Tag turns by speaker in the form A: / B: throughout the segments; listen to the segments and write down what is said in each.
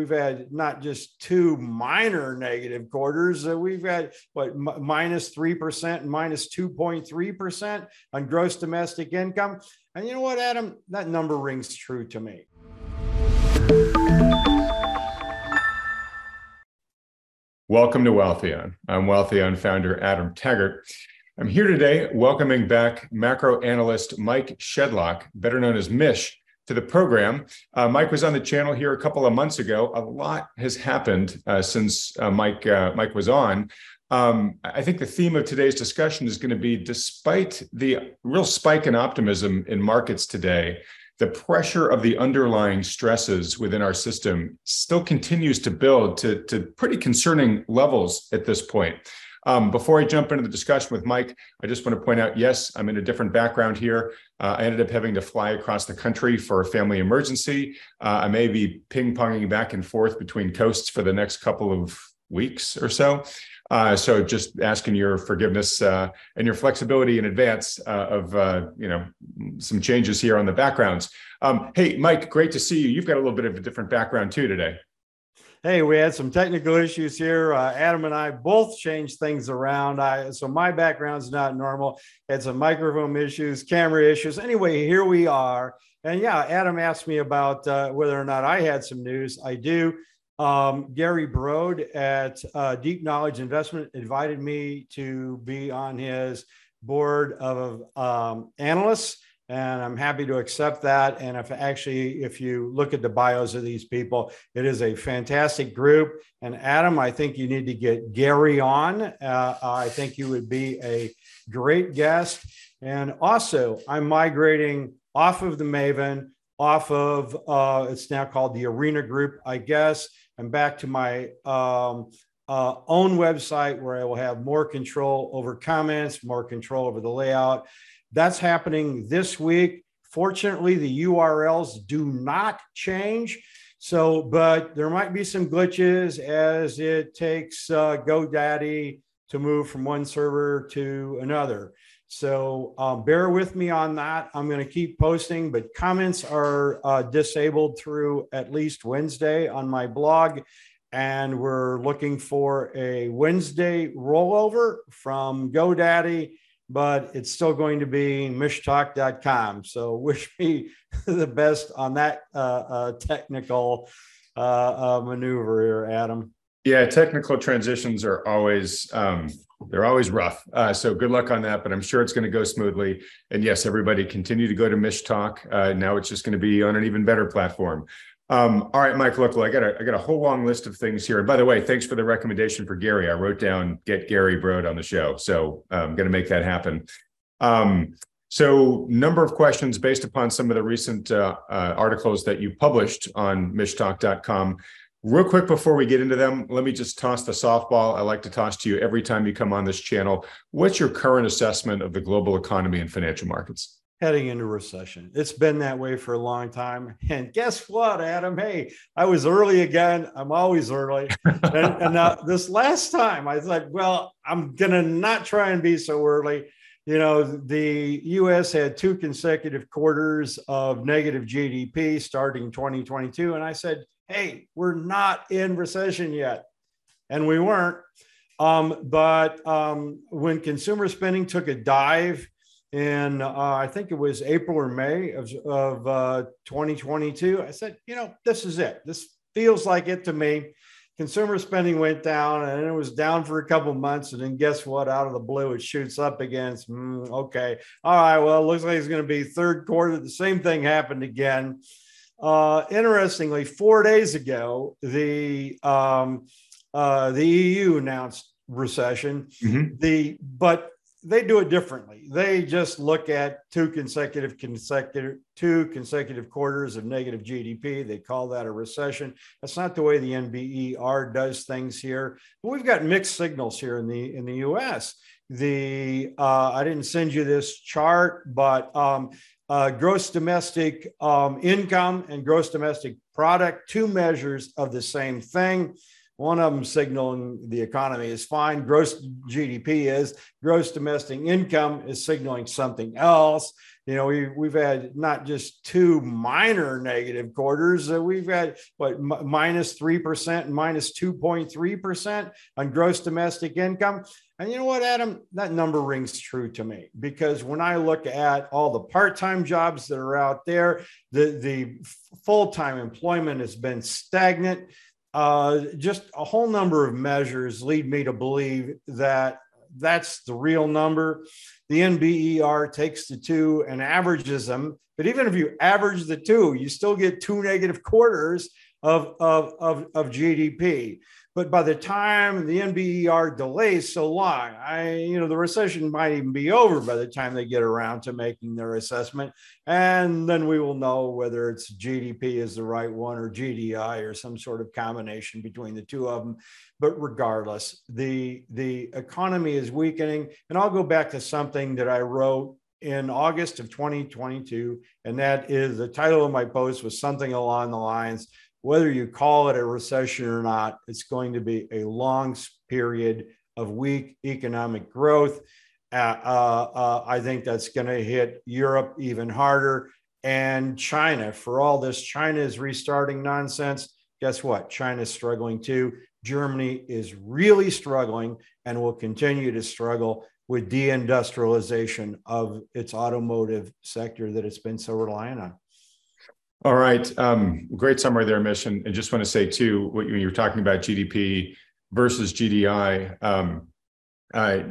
A: we've had not just two minor negative quarters. Uh, we've had what m- minus three percent minus two point three percent on gross domestic income. And you know what, Adam? That number rings true to me.
B: Welcome to Wealthion. I'm Wealthion founder Adam Taggart. I'm here today welcoming back macro analyst Mike Shedlock, better known as Mish, to the program. Uh, Mike was on the channel here a couple of months ago. A lot has happened uh, since uh, Mike uh, Mike was on. Um, I think the theme of today's discussion is going to be despite the real spike in optimism in markets today, the pressure of the underlying stresses within our system still continues to build to, to pretty concerning levels at this point. Um, before I jump into the discussion with Mike, I just want to point out yes, I'm in a different background here. Uh, I ended up having to fly across the country for a family emergency. Uh, I may be ping ponging back and forth between coasts for the next couple of weeks or so. Uh, so just asking your forgiveness uh, and your flexibility in advance uh, of uh, you know some changes here on the backgrounds. Um, hey, Mike, great to see you. You've got a little bit of a different background too today.
A: Hey, we had some technical issues here. Uh, Adam and I both changed things around. I so my background's not normal. Had some microphone issues, camera issues. Anyway, here we are. And yeah, Adam asked me about uh, whether or not I had some news. I do. Um, Gary Brode at uh, Deep Knowledge Investment invited me to be on his board of um, analysts, and I'm happy to accept that. And if actually, if you look at the bios of these people, it is a fantastic group. And Adam, I think you need to get Gary on. Uh, I think you would be a great guest. And also, I'm migrating off of the Maven, off of uh, it's now called the Arena Group, I guess I'm back to my um, uh, own website where I will have more control over comments, more control over the layout. That's happening this week. Fortunately, the URLs do not change. So, but there might be some glitches as it takes uh, GoDaddy to move from one server to another. So um, bear with me on that. I'm going to keep posting, but comments are uh, disabled through at least Wednesday on my blog. And we're looking for a Wednesday rollover from GoDaddy, but it's still going to be mishtalk.com. So wish me the best on that uh, uh, technical uh, uh, maneuver here, Adam.
B: Yeah, technical transitions are always um, they're always rough. Uh, so good luck on that, but I'm sure it's going to go smoothly. And yes, everybody continue to go to Mish Talk. Uh, now it's just going to be on an even better platform. Um, all right, Mike. Look, I got a, I got a whole long list of things here. And by the way, thanks for the recommendation for Gary. I wrote down get Gary Brode on the show, so I'm going to make that happen. Um, so, number of questions based upon some of the recent uh, uh, articles that you published on mishtalk.com. Real quick before we get into them, let me just toss the softball I like to toss to you every time you come on this channel. What's your current assessment of the global economy and financial markets?
A: Heading into recession. It's been that way for a long time. And guess what, Adam? Hey, I was early again. I'm always early. and, and now this last time I thought, well, I'm going to not try and be so early you know, the US had two consecutive quarters of negative GDP starting 2022. And I said, hey, we're not in recession yet. And we weren't. Um, but um, when consumer spending took a dive in, uh, I think it was April or May of, of uh, 2022, I said, you know, this is it. This feels like it to me. Consumer spending went down and it was down for a couple months. And then guess what? Out of the blue, it shoots up again. Mm, okay. All right. Well, it looks like it's going to be third quarter. The same thing happened again. Uh, interestingly, four days ago, the um, uh, the EU announced recession. Mm-hmm. The but they do it differently. They just look at two consecutive consecutive two consecutive quarters of negative GDP. They call that a recession. That's not the way the NBER does things here. But we've got mixed signals here in the in the U.S. The uh, I didn't send you this chart, but um, uh, gross domestic um, income and gross domestic product, two measures of the same thing. One of them signaling the economy is fine. Gross GDP is. Gross domestic income is signaling something else. You know, we, we've had not just two minor negative quarters, uh, we've had what m- minus 3% and minus 2.3% on gross domestic income. And you know what, Adam? That number rings true to me because when I look at all the part time jobs that are out there, the, the full time employment has been stagnant. Uh, just a whole number of measures lead me to believe that that's the real number. The NBER takes the two and averages them. But even if you average the two, you still get two negative quarters of, of, of, of GDP. But by the time the NBER delays so long, I, you know, the recession might even be over by the time they get around to making their assessment. And then we will know whether it's GDP is the right one or GDI or some sort of combination between the two of them. But regardless, the, the economy is weakening. And I'll go back to something that I wrote in August of 2022. And that is the title of my post was something along the lines whether you call it a recession or not, it's going to be a long period of weak economic growth. Uh, uh, uh, I think that's going to hit Europe even harder and China. For all this China is restarting nonsense, guess what? China's struggling too. Germany is really struggling and will continue to struggle with deindustrialization of its automotive sector that it's been so reliant on.
B: All right. Um, great summary there, Mish. And just want to say, too, what you, were talking about GDP versus GDI, um, I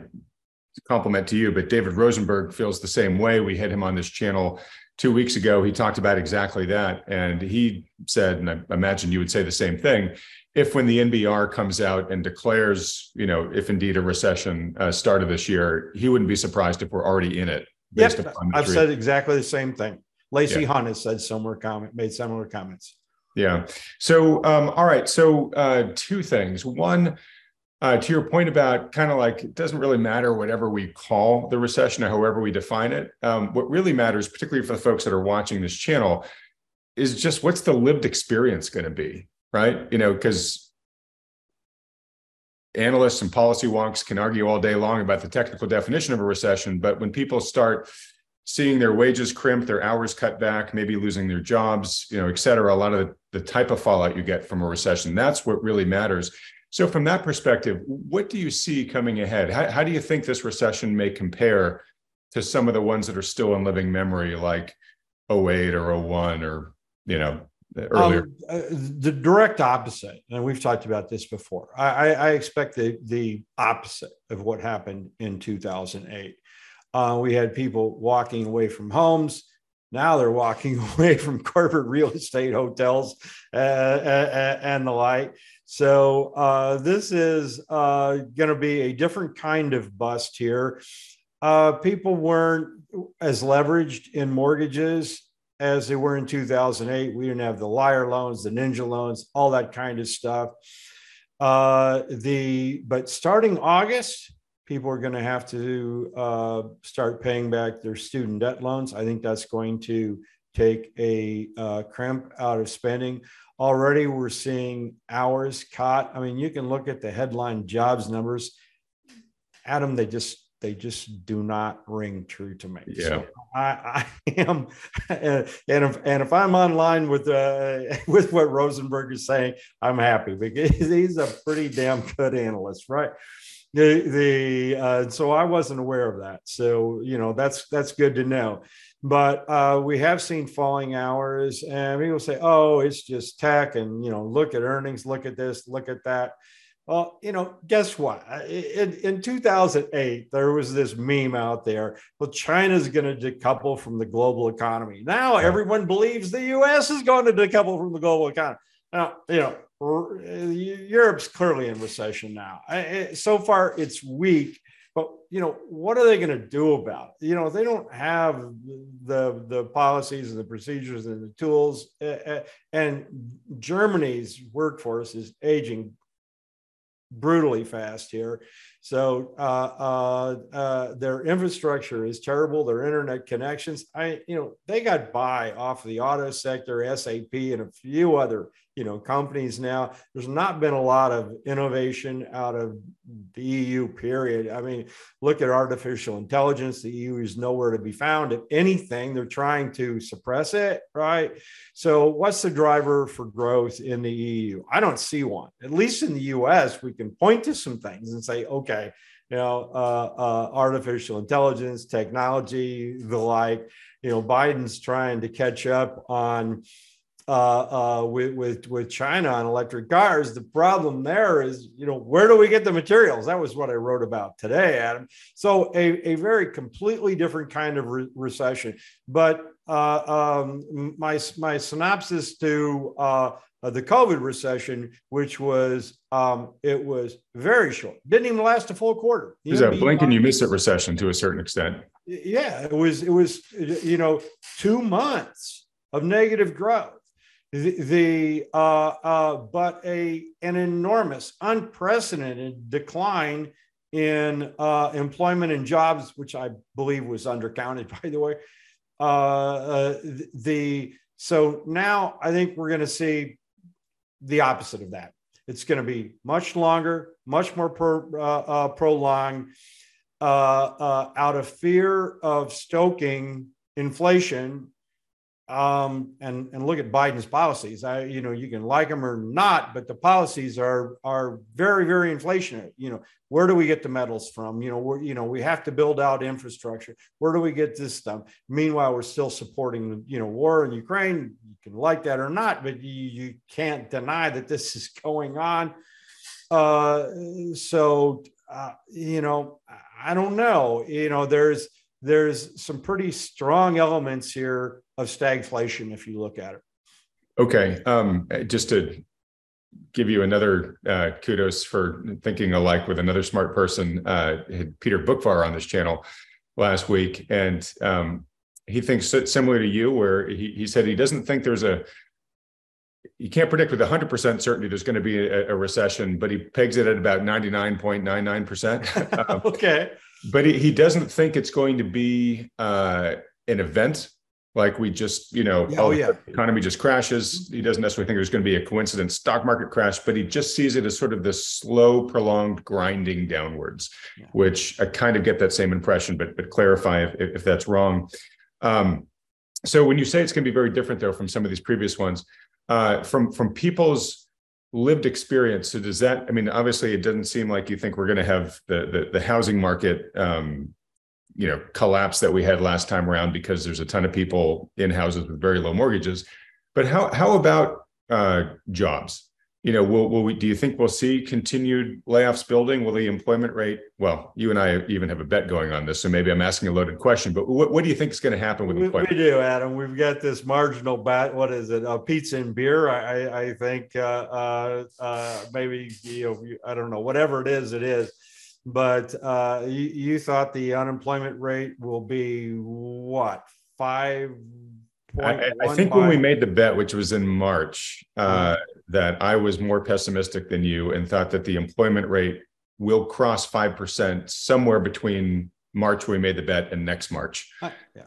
B: compliment to you, but David Rosenberg feels the same way. We had him on this channel two weeks ago. He talked about exactly that. And he said, and I imagine you would say the same thing, if when the NBER comes out and declares, you know, if indeed a recession uh, started this year, he wouldn't be surprised if we're already in it.
A: Based yep, I've said exactly the same thing. Lacy yeah. Hunt has said similar comment, made similar comments.
B: Yeah. So, um, all right. So, uh, two things. One, uh, to your point about kind of like it doesn't really matter whatever we call the recession or however we define it. Um, what really matters, particularly for the folks that are watching this channel, is just what's the lived experience going to be, right? You know, because analysts and policy wonks can argue all day long about the technical definition of a recession, but when people start seeing their wages crimp, their hours cut back, maybe losing their jobs, you know, et cetera, a lot of the, the type of fallout you get from a recession. That's what really matters. So, from that perspective, what do you see coming ahead? How, how do you think this recession may compare to some of the ones that are still in living memory, like 08 or 01 or, you know, earlier? Um,
A: uh, the direct opposite, and we've talked about this before. I, I expect the, the opposite of what happened in 2008. Uh, we had people walking away from homes. Now they're walking away from corporate real estate hotels uh, uh, and the like. So uh, this is uh, going to be a different kind of bust here. Uh, people weren't as leveraged in mortgages as they were in 2008. We didn't have the liar loans, the ninja loans, all that kind of stuff. Uh, the but starting August, people are going to have to uh, start paying back their student debt loans. I think that's going to take a uh, crimp out of spending. Already, we're seeing hours cut. I mean, you can look at the headline jobs numbers. Adam, they just they just do not ring true to me.
B: Yeah, so
A: I, I am, and if and if I'm online with uh, with what Rosenberg is saying, I'm happy because he's a pretty damn good analyst, right? The the uh, so I wasn't aware of that. So you know that's that's good to know. But uh, we have seen falling hours, and people say, "Oh, it's just tech," and you know, look at earnings, look at this, look at that. Well, you know, guess what? In, in 2008, there was this meme out there. Well, China's going to decouple from the global economy. Now everyone believes the U.S. is going to decouple from the global economy. Now, you know, Europe's clearly in recession now. So far, it's weak. But you know, what are they going to do about it? You know, they don't have the the policies and the procedures and the tools. Eh, eh, and Germany's workforce is aging brutally fast here. So uh, uh, uh, their infrastructure is terrible. Their internet connections, I you know, they got by off the auto sector, SAP, and a few other you know companies now. There's not been a lot of innovation out of the EU. Period. I mean, look at artificial intelligence. The EU is nowhere to be found. If anything, they're trying to suppress it. Right. So, what's the driver for growth in the EU? I don't see one. At least in the U.S., we can point to some things and say, okay you know, uh, uh, artificial intelligence, technology, the like. You know, Biden's trying to catch up on uh, uh, with, with with China on electric cars. The problem there is, you know, where do we get the materials? That was what I wrote about today, Adam. So a, a very completely different kind of re- recession. But uh, um, my my synopsis to uh, the COVID recession, which was um, it was very short, didn't even last a full quarter.
B: It was a blink and you miss it recession to a certain extent.
A: Yeah, it was it was you know two months of negative growth. The, the uh, uh, but a an enormous, unprecedented decline in uh, employment and jobs, which I believe was undercounted, by the way. Uh, uh, the so now I think we're going to see the opposite of that. It's going to be much longer, much more per, uh, uh, prolonged, uh, uh, out of fear of stoking inflation um, and and look at Biden's policies. I, you know, you can like them or not, but the policies are are very very inflationary. You know, where do we get the metals from? You know, where you know we have to build out infrastructure. Where do we get this stuff? Meanwhile, we're still supporting you know war in Ukraine. You can like that or not, but you, you can't deny that this is going on. Uh, so uh, you know, I don't know. You know, there's there's some pretty strong elements here of stagflation if you look at it.
B: Okay, um, just to give you another uh, kudos for thinking alike with another smart person, uh, Peter Boockvar on this channel last week, and um, he thinks similar to you, where he, he said he doesn't think there's a you can't predict with 100% certainty there's going to be a, a recession, but he pegs it at about 99.99%.
A: um, okay
B: but he, he doesn't think it's going to be uh, an event like we just you know
A: oh, yeah.
B: the economy just crashes he doesn't necessarily think there's going to be a coincidence stock market crash but he just sees it as sort of this slow prolonged grinding downwards yeah. which i kind of get that same impression but but clarify if, if that's wrong um, so when you say it's going to be very different though from some of these previous ones uh, from from people's lived experience. So does that? I mean, obviously, it doesn't seem like you think we're going to have the the, the housing market, um, you know, collapse that we had last time around because there's a ton of people in houses with very low mortgages. But how how about uh, jobs? you know, will, will we, do you think we'll see continued layoffs building? Will the employment rate, well, you and I even have a bet going on this, so maybe I'm asking a loaded question, but what, what do you think is going to happen with employment?
A: We, we do, Adam. We've got this marginal bat. What is it? Uh, pizza and beer. I, I think uh, uh, uh, maybe, you know, I don't know, whatever it is, it is. But uh, you, you thought the unemployment rate will be what? Five
B: I, I, think when we made the bet, which was in March, uh, mm-hmm. that I was more pessimistic than you and thought that the employment rate will cross 5% somewhere between March, we made the bet, and next March.
A: Uh, yeah.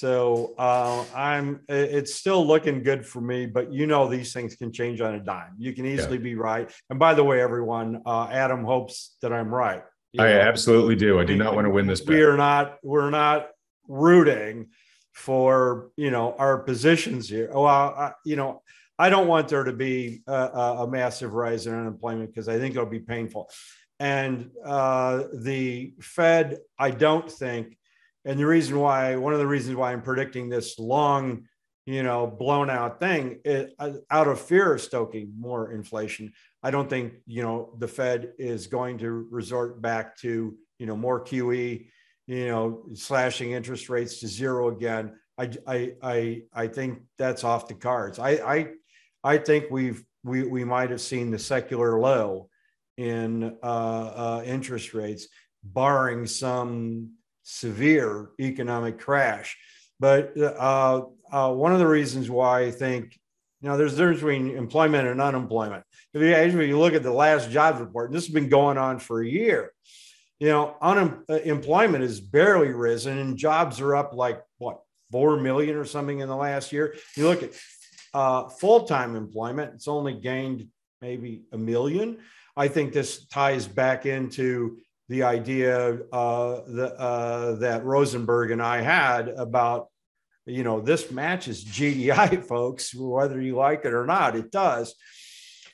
A: So uh, I'm. It's still looking good for me, but you know these things can change on a dime. You can easily yeah. be right. And by the way, everyone, uh, Adam hopes that I'm right.
B: You I know, absolutely do. I do not want to win this. Bet.
A: We are not. We're not rooting for you know our positions here. Well, I, you know, I don't want there to be a, a massive rise in unemployment because I think it'll be painful. And uh, the Fed, I don't think, and the reason why, one of the reasons why I'm predicting this long, you know, blown out thing, it, uh, out of fear of stoking more inflation, I don't think you know the Fed is going to resort back to you know more QE you know, slashing interest rates to zero again. I, I, I, I think that's off the cards. I, I, I think we've, we, we might have seen the secular low in uh, uh, interest rates, barring some severe economic crash. But uh, uh, one of the reasons why I think, you know, there's a difference between employment and unemployment. If you, if you look at the last jobs report, this has been going on for a year you know, unemployment has barely risen and jobs are up like what, 4 million or something in the last year. You look at uh, full time employment. It's only gained maybe a million. I think this ties back into the idea uh, the, uh, that Rosenberg and I had about, you know, this matches GDI, folks, whether you like it or not, it does.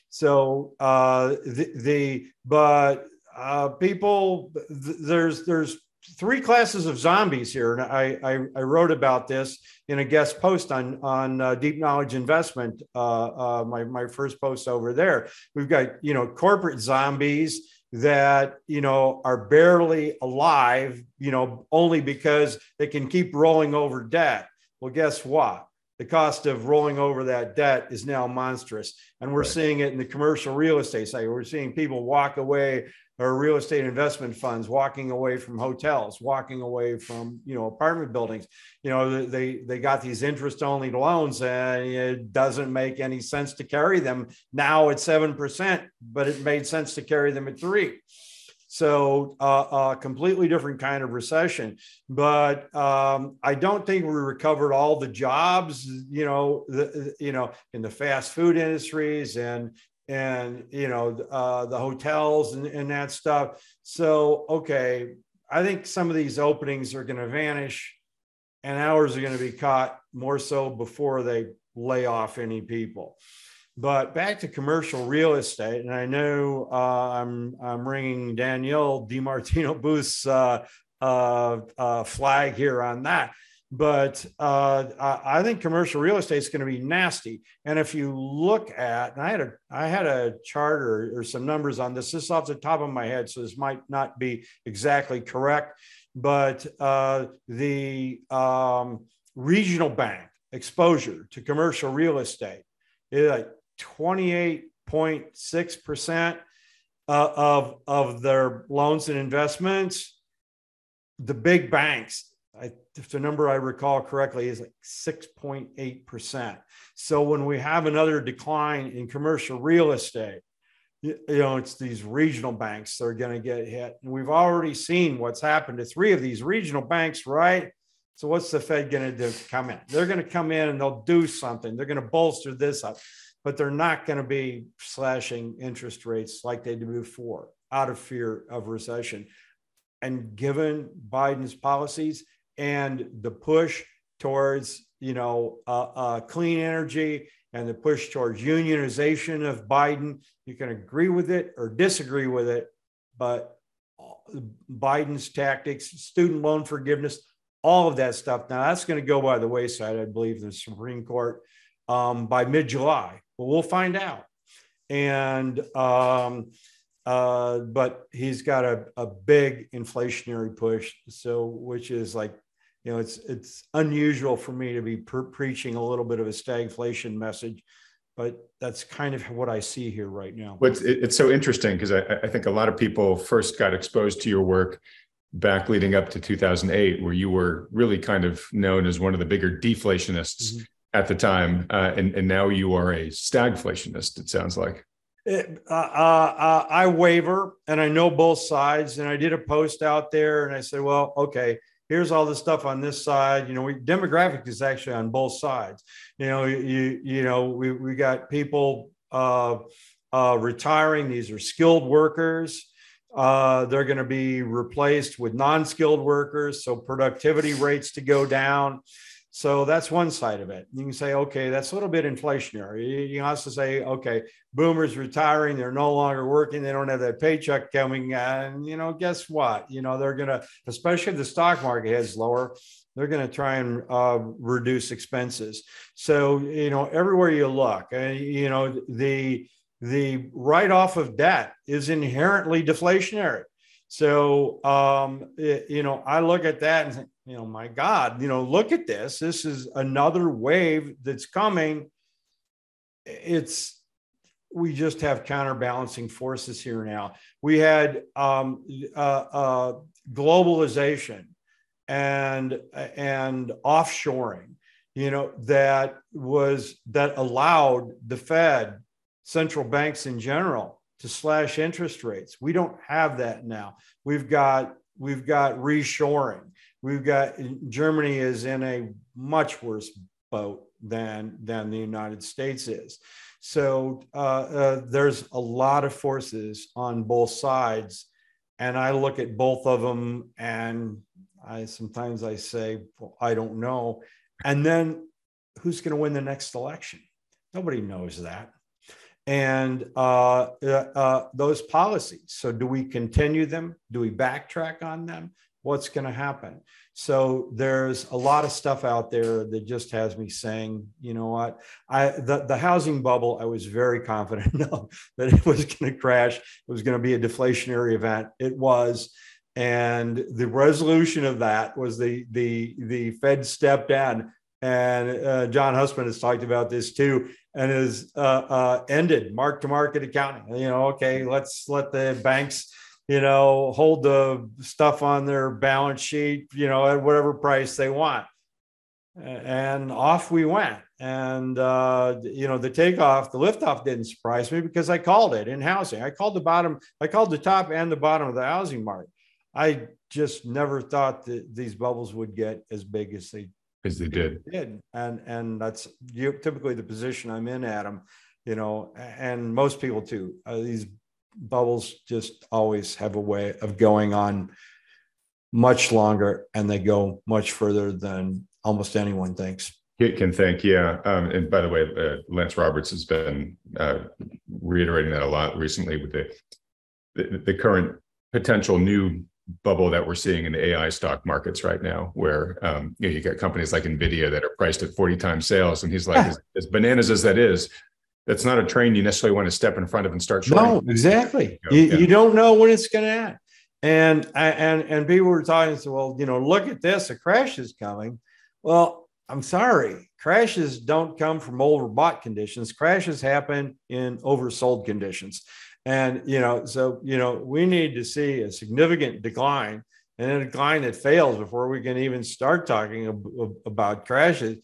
A: So uh, the, the but uh, people, th- there's there's three classes of zombies here, and I, I, I wrote about this in a guest post on on uh, Deep Knowledge Investment, uh, uh, my my first post over there. We've got you know corporate zombies that you know are barely alive, you know, only because they can keep rolling over debt. Well, guess what? The cost of rolling over that debt is now monstrous, and we're right. seeing it in the commercial real estate side. We're seeing people walk away or real estate investment funds walking away from hotels walking away from you know apartment buildings. You know they they got these interest only loans and it doesn't make any sense to carry them now at 7% but it made sense to carry them at 3 so a uh, uh, completely different kind of recession. But um, i don't think we recovered all the jobs you know the, you know in the fast food industries and and you know uh, the hotels and, and that stuff. So okay i think some of these openings are going to vanish and hours are going to be caught more so before they lay off any people. But back to commercial real estate and i know uh, i'm i'm ringing danielle dimartino booth's uh, uh, uh flag here on that but uh, I think commercial real estate is going to be nasty. And if you look at, and I had a I had a chart or, or some numbers on this. This is off the top of my head, so this might not be exactly correct. But uh, the um, regional bank exposure to commercial real estate is like twenty eight point six percent uh, of of their loans and investments. The big banks I, if the number I recall correctly is like 6.8%. So when we have another decline in commercial real estate, you, you know, it's these regional banks that are going to get hit. And we've already seen what's happened to three of these regional banks, right? So what's the Fed going to do? Come in. They're going to come in and they'll do something. They're going to bolster this up, but they're not going to be slashing interest rates like they did before out of fear of recession. And given Biden's policies, and the push towards you know uh, uh, clean energy and the push towards unionization of Biden. You can agree with it or disagree with it, but Biden's tactics, student loan forgiveness, all of that stuff. Now that's going to go by the wayside, I believe, the Supreme Court um, by mid-July. But we'll find out. And um, uh, but he's got a, a big inflationary push, so which is like you know, it's it's unusual for me to be preaching a little bit of a stagflation message, but that's kind of what I see here right now.
B: Well, it's, it's so interesting because I, I think a lot of people first got exposed to your work back leading up to 2008, where you were really kind of known as one of the bigger deflationists mm-hmm. at the time, uh, and and now you are a stagflationist. It sounds like.
A: It, uh, uh, uh, I waver, and I know both sides. And I did a post out there, and I said, "Well, okay, here's all the stuff on this side. You know, we, demographic is actually on both sides. You know, you you know we we got people uh, uh, retiring. These are skilled workers. Uh, they're going to be replaced with non-skilled workers, so productivity rates to go down. So that's one side of it. You can say, okay, that's a little bit inflationary. You also say, okay, boomers retiring, they're no longer working, they don't have that paycheck coming. And, you know, guess what? You know, they're going to, especially if the stock market heads lower, they're going to try and uh, reduce expenses. So, you know, everywhere you look, you know, the, the write off of debt is inherently deflationary. So, um, it, you know, I look at that and think, you know, my God, you know, look at this. This is another wave that's coming. It's, we just have counterbalancing forces here now. We had um, uh, uh, globalization and and offshoring, you know, that was that allowed the Fed, central banks in general, to slash interest rates. We don't have that now. We've got we've got reshoring. We've got Germany is in a much worse boat than than the United States is. So uh, uh, there's a lot of forces on both sides, and I look at both of them, and I sometimes I say well, I don't know, and then who's going to win the next election? Nobody knows that. And uh, uh, uh, those policies. So, do we continue them? Do we backtrack on them? What's going to happen? So there's a lot of stuff out there that just has me saying, you know what, I the, the housing bubble, I was very confident that it was going to crash. It was going to be a deflationary event. It was. And the resolution of that was the the the Fed stepped in, and uh, John Hussman has talked about this too, and has uh, uh, ended mark to market accounting. You know, okay, let's let the banks you know, hold the stuff on their balance sheet, you know, at whatever price they want. And off we went. And, uh, you know, the takeoff, the liftoff didn't surprise me because I called it in housing. I called the bottom, I called the top and the bottom of the housing market. I just never thought that these bubbles would get as big as they
B: as they did.
A: did. And and that's typically the position I'm in, Adam. You know, and most people too. Uh, these bubbles just always have a way of going on much longer and they go much further than almost anyone thinks.
B: It Can think, yeah. Um, and by the way, uh, Lance Roberts has been uh, reiterating that a lot recently with the, the, the current potential new bubble that we're seeing in the AI stock markets right now, where um, you, know, you get companies like Nvidia that are priced at 40 times sales, and he's like, as, as, bananas as that is, that's not a train you necessarily want to step in front of and start showing.
A: No, exactly. You, yeah. you don't know when it's going to end. And and and people were talking, so well, you know, look at this, a crash is coming. Well, I'm sorry, crashes don't come from overbought conditions. Crashes happen in oversold conditions. And you know, so you know, we need to see a significant decline and a decline that fails before we can even start talking about crashes.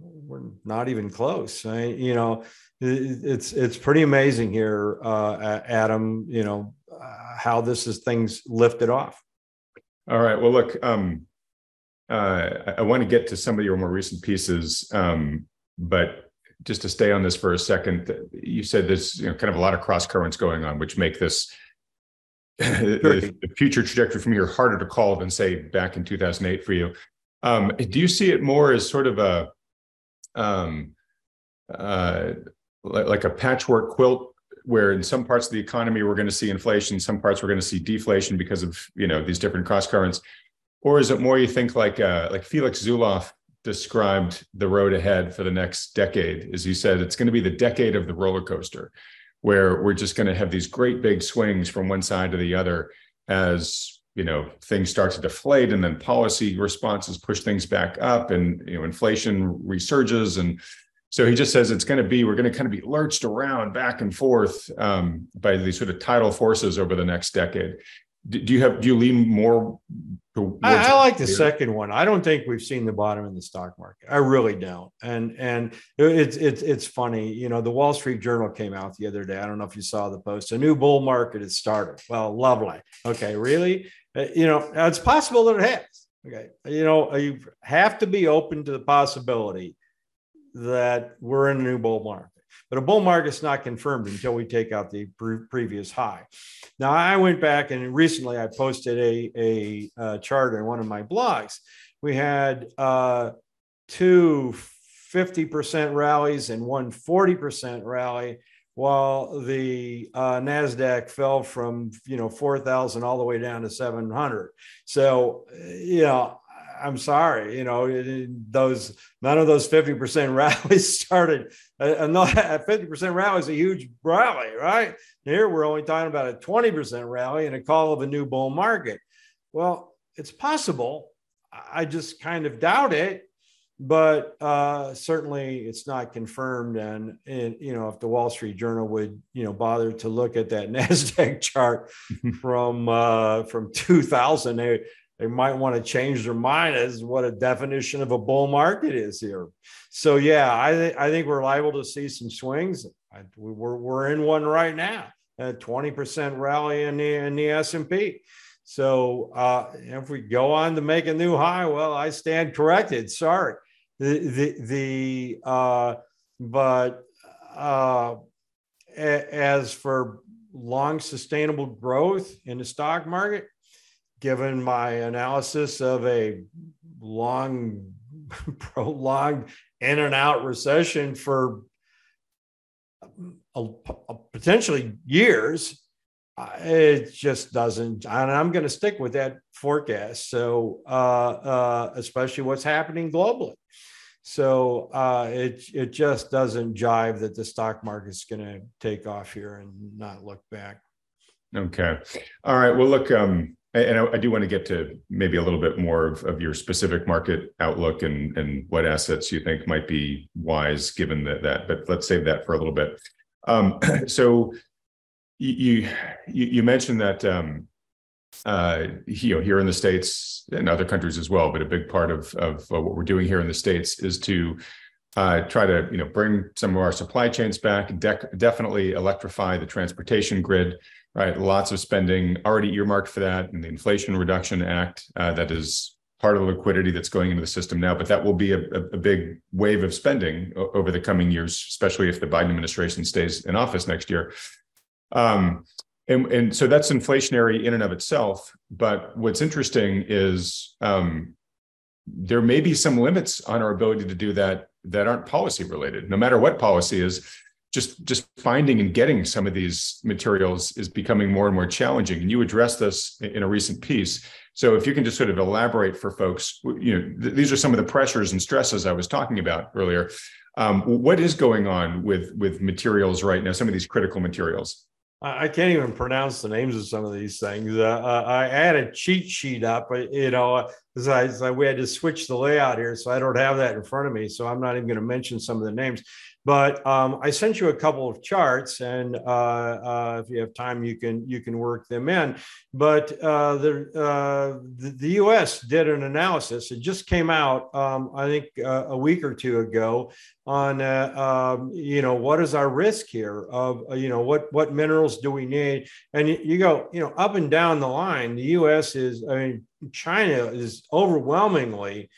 A: We're not even close. I, you know, it's it's pretty amazing here, uh, Adam. You know uh, how this is things lifted off.
B: All right. Well, look, um, uh, I, want to get to some of your more recent pieces, um, but just to stay on this for a second, you said there's you know, kind of a lot of cross currents going on, which make this the, the, future trajectory from here harder to call than say back in 2008 for you. Um, do you see it more as sort of a um, uh, like a patchwork quilt where in some parts of the economy we're going to see inflation some parts we're going to see deflation because of you know these different cross currents. Or is it more you think like uh, like felix zulauf described the road ahead for the next decade as you said it's going to be the decade of the roller coaster where we're just going to have these great big swings from one side to the other as you know things start to deflate and then policy responses push things back up and you know inflation resurges and so he just says it's going to be we're going to kind of be lurched around back and forth um, by these sort of tidal forces over the next decade. Do, do you have do you lean more?
A: I, I, like the second one. I don't think we've seen the bottom in the stock market. I really don't. And and it's it's it's funny. You know, the Wall Street Journal came out the other day. I don't know if you saw the post. A new bull market has started. Well, lovely. Okay, really? Uh, you know, it's possible that it has. Okay, you know, you have to be open to the possibility that we're in a new bull market. But a bull market's not confirmed until we take out the pre- previous high. Now, I went back and recently I posted a, a, a chart in one of my blogs. We had uh, two 50% rallies and one 40% rally while the uh, Nasdaq fell from you know 4,000 all the way down to 700. So you know I'm sorry, you know, those none of those 50% rallies started. A 50% rally is a huge rally, right? Here we're only talking about a 20% rally and a call of a new bull market. Well, it's possible. I just kind of doubt it, but uh, certainly it's not confirmed. And, and, you know, if the Wall Street Journal would, you know, bother to look at that Nasdaq chart from uh, from 2000, they they might want to change their mind as what a definition of a bull market is here. So yeah, I th- I think we're liable to see some swings. I, we're we're in one right now, a twenty percent rally in the in the S and P. So uh, if we go on to make a new high, well, I stand corrected. Sorry, the the, the uh, but uh, a, as for long sustainable growth in the stock market, given my analysis of a long, prolonged in and out recession for a, a potentially years, it just doesn't. And I'm going to stick with that forecast. So, uh, uh, especially what's happening globally. So uh, it it just doesn't jive that the stock market's going to take off here and not look back.
B: Okay, all right. Well, look, um, and I, I, do want to get to maybe a little bit more of, of your specific market outlook and and what assets you think might be wise given that. that but let's save that for a little bit. Um, so you you you mentioned that um, uh, you know, here in the states and other countries as well. But a big part of of what we're doing here in the states is to uh, try to you know bring some of our supply chains back, de- definitely electrify the transportation grid. Right, lots of spending already earmarked for that in the Inflation Reduction Act. Uh, that is part of the liquidity that's going into the system now, but that will be a, a big wave of spending over the coming years, especially if the Biden administration stays in office next year. Um, and, and so that's inflationary in and of itself. But what's interesting is um, there may be some limits on our ability to do that that aren't policy related. No matter what policy is, just just finding and getting some of these materials is becoming more and more challenging. And you addressed this in a recent piece. So if you can just sort of elaborate for folks, you know, th- these are some of the pressures and stresses I was talking about earlier. Um, what is going on with with materials right now? Some of these critical materials.
A: I can't even pronounce the names of some of these things. Uh, uh I had a cheat sheet up, you know, as I, as I, we had to switch the layout here, so I don't have that in front of me. So I'm not even going to mention some of the names. But um, I sent you a couple of charts, and uh, uh, if you have time, you can you can work them in. But uh, the, uh, the, the U.S. did an analysis. It just came out, um, I think, uh, a week or two ago, on uh, um, you know what is our risk here of you know what what minerals do we need, and you, you go you know up and down the line. The U.S. is, I mean, China is overwhelmingly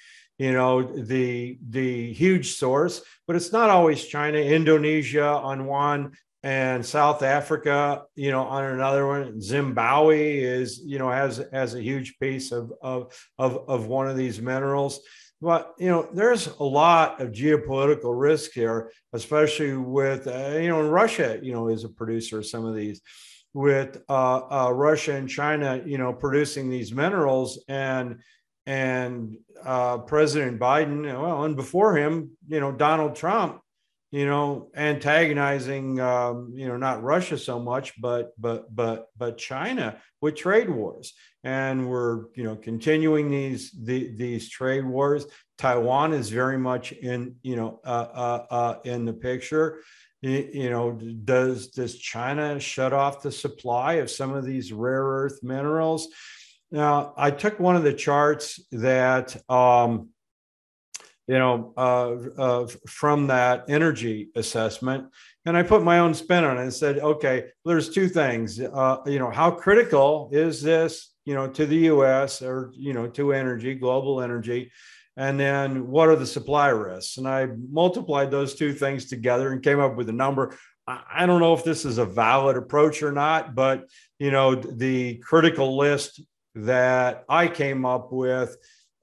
A: you know the the huge source but it's not always china indonesia on one and south africa you know on another one. Zimbabwe is you know has has a huge piece of of of, of one of these minerals. But you know there's a lot of geopolitical risk here especially with uh, you know russia you know is a producer of some of these with uh, uh, russia and china you know producing these minerals. And and uh, President Biden, well, and before him, you know, Donald Trump, you know, antagonizing, um, you know, not Russia so much, but but but but China with trade wars, and we're you know continuing these the, these trade wars. Taiwan is very much in you know uh, uh, uh, in the picture. You, you know, does does China shut off the supply of some of these rare earth minerals? Now, I took one of the charts that, um, you know, uh, uh, from that energy assessment, and I put my own spin on it and said, okay, there's two things. Uh, you know, how critical is this, you know, to the U.S. or you know to energy, global energy, and then what are the supply risks? And I multiplied those two things together and came up with a number. I don't know if this is a valid approach or not, but you know, the critical list that I came up with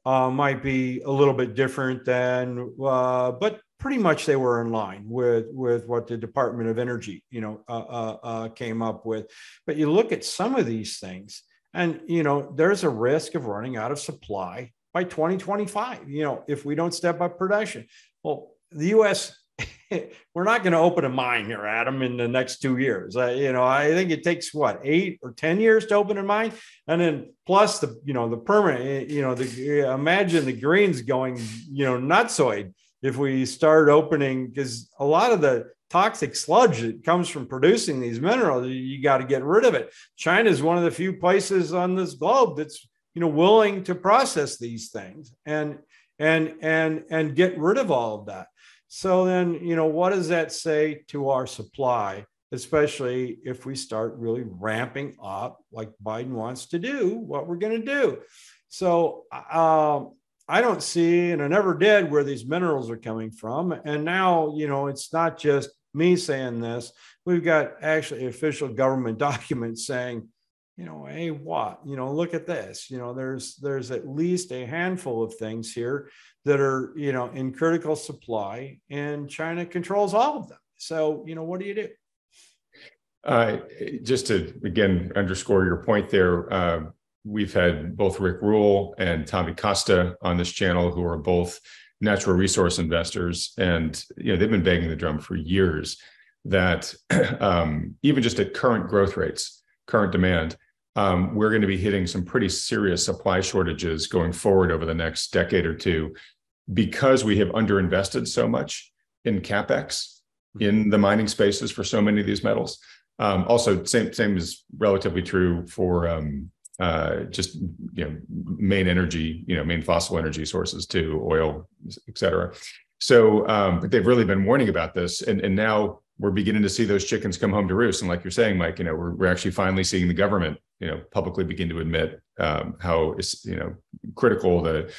A: uh, might be a little bit different than, uh, but pretty much they were in line with with what the Department of Energy, you know, uh, uh, uh, came up with. But you look at some of these things, and you know, there's a risk of running out of supply by 2025. You know, if we don't step up production. Well, the U.S. we're not going to open a mine here, Adam, in the next two years. Uh, you know, I think it takes what eight or ten years to open a mine, and then plus the you know the permanent. Eh, you know, the imagine the greens going you know nutsoid if we start opening because a lot of the toxic sludge that comes from producing these minerals, you got to get rid of it. China is one of the few places on this globe that's you know willing to process these things and and and and get rid of all of that so then, you know, what does that say to our supply, especially if we start really ramping up like Biden wants to do, what we're going to do? So uh, I don't see, and I never did, where these minerals are coming from. And now, you know, it's not just me saying this. We've got actually official government documents saying, you know, hey, what? You know, look at this. You know, there's there's at least a handful of things here that are, you know, in critical supply, and China controls all of them. So, you know, what do you do?
B: Uh, just to again underscore your point there, uh, we've had both Rick Rule and Tavi Costa on this channel, who are both natural resource investors, and you know they've been banging the drum for years that um, even just at current growth rates, current demand, um, we're going to be hitting some pretty serious supply shortages going forward over the next decade or two because we have underinvested so much in capex in the mining spaces for so many of these metals. Um, also, same same is relatively true for um, uh, just you know main energy, you know main fossil energy sources too, oil, et cetera. So, um, but they've really been warning about this, and and now we're beginning to see those chickens come home to roost. And like you're saying, Mike, you know, we're we're actually finally seeing the government, you know, publicly begin to admit um, how you know critical the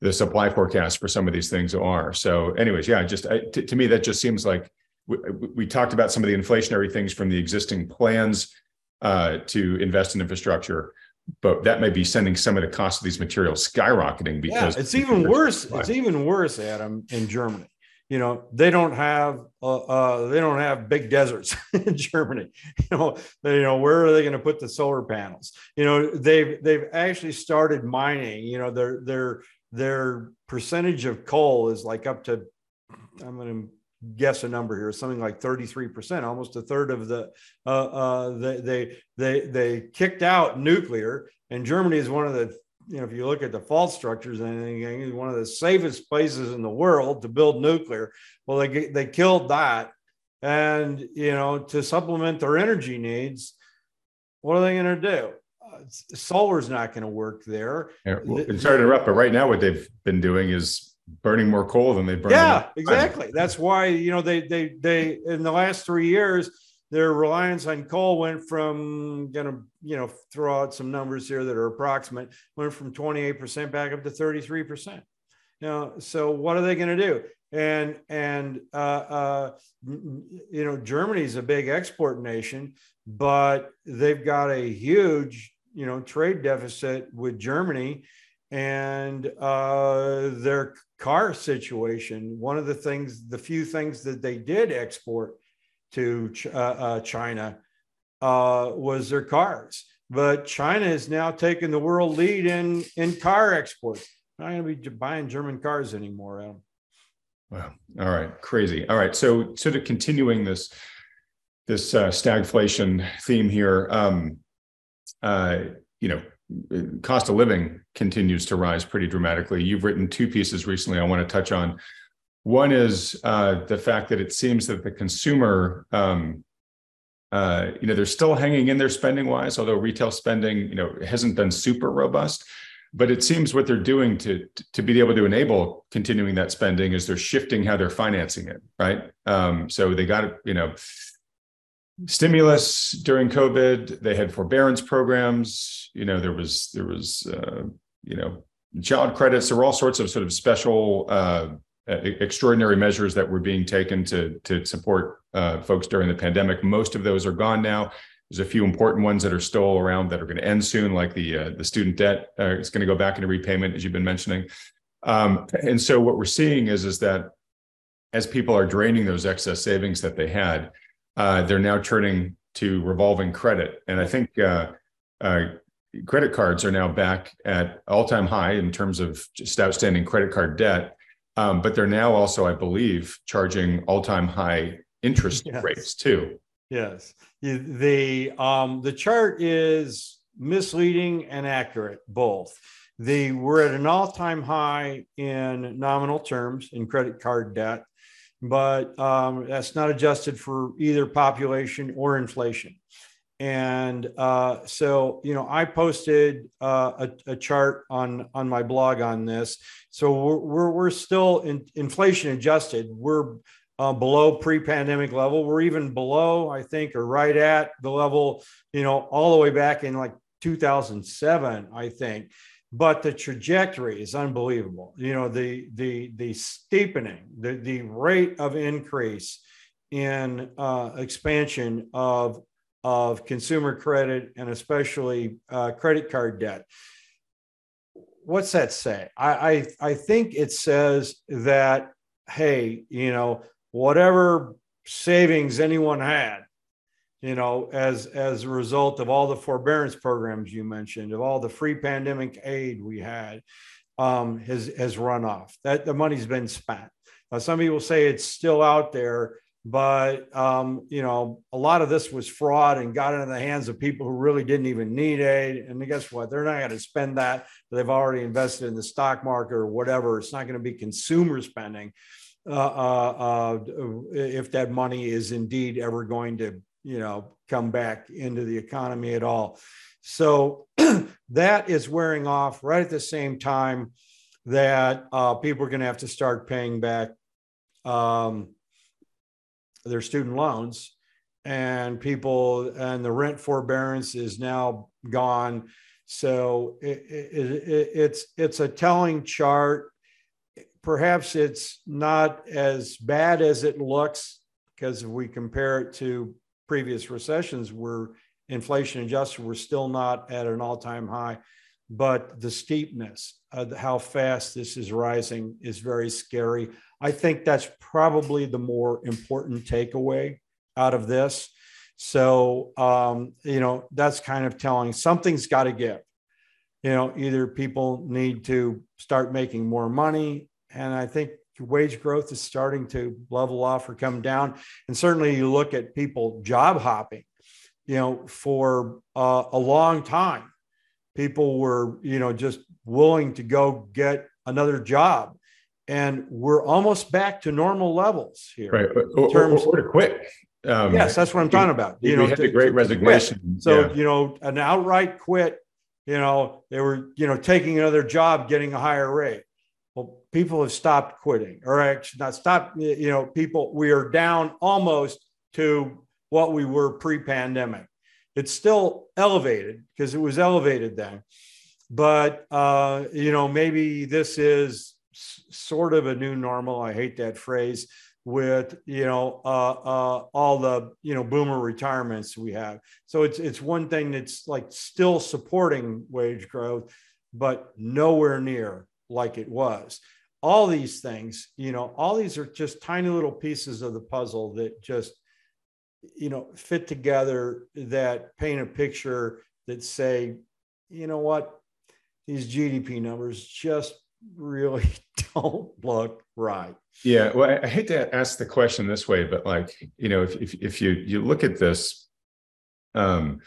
B: the supply forecast for some of these things are. So, anyways, yeah, just I, t- to me that just seems like we, we, talked about some of the inflationary things from the existing plans uh, to invest in infrastructure but that may be sending some of the cost of these materials skyrocketing because
A: yeah, it's even worse. It's even worse, Adam, in Germany. You know, they don't have uh, uh, they don't have big deserts in Germany. You know, they, you know where are they going to put the solar panels? You know, they've they've actually started mining. You know, their their their percentage of coal is like up to I'm going to guess a number here, something like 33%, almost a third of the, uh, uh, they, they, they, they kicked out nuclear. And Germany is one of the, you know, if you look at the fault structures and anything, one of the safest places in the world to build nuclear. Well, they, they killed that. And, you know, to supplement their energy needs, what are they going to do? Uh, solar's not going to work there.
B: Yeah, well, sorry to interrupt, but right now what they've been doing is burning more coal than they burn.
A: Yeah, exactly. That's why you know they they they in the last three years their reliance on coal went from gonna you know throw out some numbers here that are approximate went from 28% back up to 33% now so what are they going to do and and uh, uh, you know germany's a big export nation but they've got a huge you know trade deficit with germany and uh, their car situation. One of the things, the few things that they did export to uh, uh, China uh, was their cars. But China is now taking the world lead in in car exports. Not going to be buying German cars anymore, Adam.
B: Wow. All right. Crazy. All right. So, sort of continuing this this uh, stagflation theme here. Um, uh, you know, cost of living continues to rise pretty dramatically. You've written two pieces recently I want to touch on. One is uh, the fact that it seems that the consumer, um, uh, you know, they're still hanging in there spending wise, although retail spending, you know, hasn't been super robust. But it seems what they're doing to to be able to enable continuing that spending is they're shifting how they're financing it, right? Um, so they got, you know, stimulus during COVID. They had forbearance programs. You know, there was there was uh, you know child credits. There were all sorts of sort of special, uh, extraordinary measures that were being taken to to support uh, folks during the pandemic. Most of those are gone now. There's a few important ones that are still around that are going to end soon, like the uh, the student debt uh, is going to go back into repayment, as you've been mentioning. Um, and so what we're seeing is is that as people are draining those excess savings that they had, uh, they're now turning to revolving credit. And I think uh, uh, credit cards are now back at all time high in terms of just outstanding credit card debt. Um, but they're now also, I believe, charging all time high interest yes. rates too.
A: Yes. The, um, the chart is misleading and accurate, both. The, we're at an all time high in nominal terms in credit card debt but um, that's not adjusted for either population or inflation. And uh, so, you know, I posted uh, a, a, chart on on my blog on this. So we're we're, we're still in, inflation adjusted. We're uh, below pre-pandemic level. We're even below, I think, or right at the level, you know, all the way back in like 2007, I think. but the trajectory is unbelievable. You know, the the the steepening, the the rate of increase in uh, expansion of of consumer credit and especially uh, credit card debt. What's that say? I, I I think it says that hey, you know, whatever savings anyone had you know, as as a result of all the forbearance programs you mentioned, of all the free pandemic aid we had, um, has has run off. That the money's been spent. Now, some people say it's still out there, but um, you know, a lot of this was fraud and got into the hands of people who really didn't even need aid. And guess what? They're not going to spend that. They've already invested in the stock market or whatever. It's not going to be consumer spending. Uh, uh, uh, if that money is indeed ever going to you know come back into the economy at all so that is wearing off right at the same time that uh, people are going to have to start paying back um, their student loans and people and the rent forbearance is now gone so it, it, it, it's it's a telling chart perhaps it's not as bad as it looks because if we compare it to previous recessions were inflation adjusted, we're still not at an all time high. But the steepness, of how fast this is rising, is very scary. I think that's probably the more important takeaway out of this. So, um, you know, that's kind of telling something's got to give. You know, either people need to start making more money. And I think wage growth is starting to level off or come down. And certainly you look at people job hopping, you know, for uh, a long time, people were, you know, just willing to go get another job. And we're almost back to normal levels here.
B: Right. In terms, or, or, or to quit.
A: Um, yes, that's what I'm talking about.
B: You know, had to, the great resignation.
A: So, yeah. you know, an outright quit, you know, they were, you know, taking another job, getting a higher rate well, people have stopped quitting, or actually not stopped. You know, people we are down almost to what we were pre-pandemic. It's still elevated because it was elevated then, but uh, you know maybe this is sort of a new normal. I hate that phrase with you know uh, uh, all the you know boomer retirements we have. So it's it's one thing that's like still supporting wage growth, but nowhere near like it was. All these things, you know, all these are just tiny little pieces of the puzzle that just, you know, fit together that paint a picture that say, you know what, these GDP numbers just really don't look right.
B: Yeah, well, I hate to ask the question this way, but like, you know, if if, if you you look at this, um,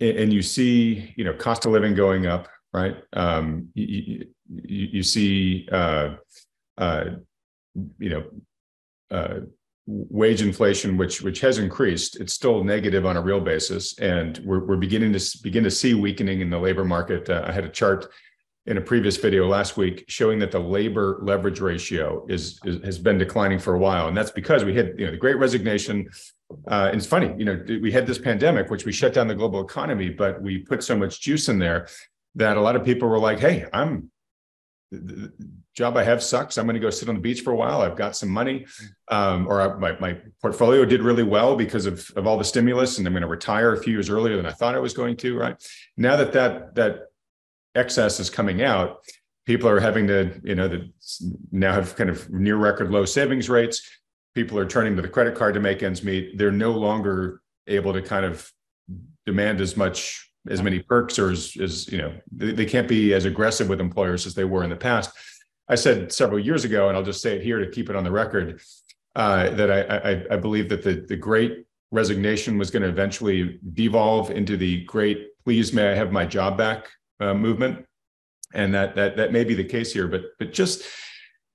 B: and you see, you know, cost of living going up, right? Um, you, you, you see, uh, uh, you know, uh, wage inflation, which which has increased. It's still negative on a real basis, and we're we're beginning to begin to see weakening in the labor market. Uh, I had a chart in a previous video last week showing that the labor leverage ratio is, is, has been declining for a while, and that's because we had you know the Great Resignation. Uh, it's funny, you know, we had this pandemic, which we shut down the global economy, but we put so much juice in there that a lot of people were like, "Hey, I'm the job I have sucks. I'm going to go sit on the beach for a while. I've got some money, um, or I, my, my portfolio did really well because of, of all the stimulus, and I'm going to retire a few years earlier than I thought I was going to. Right now that that that excess is coming out, people are having to, you know, the, now have kind of near record low savings rates. People are turning to the credit card to make ends meet. They're no longer able to kind of demand as much as many perks or as, as you know they, they, can't be as aggressive with employers as they were in the past i said several years ago and i'll just say it here to keep it on the record uh, that I, I, I believe that the the great resignation was going to eventually devolve into the great please may i have my job back uh, movement and that that that may be the case here but but just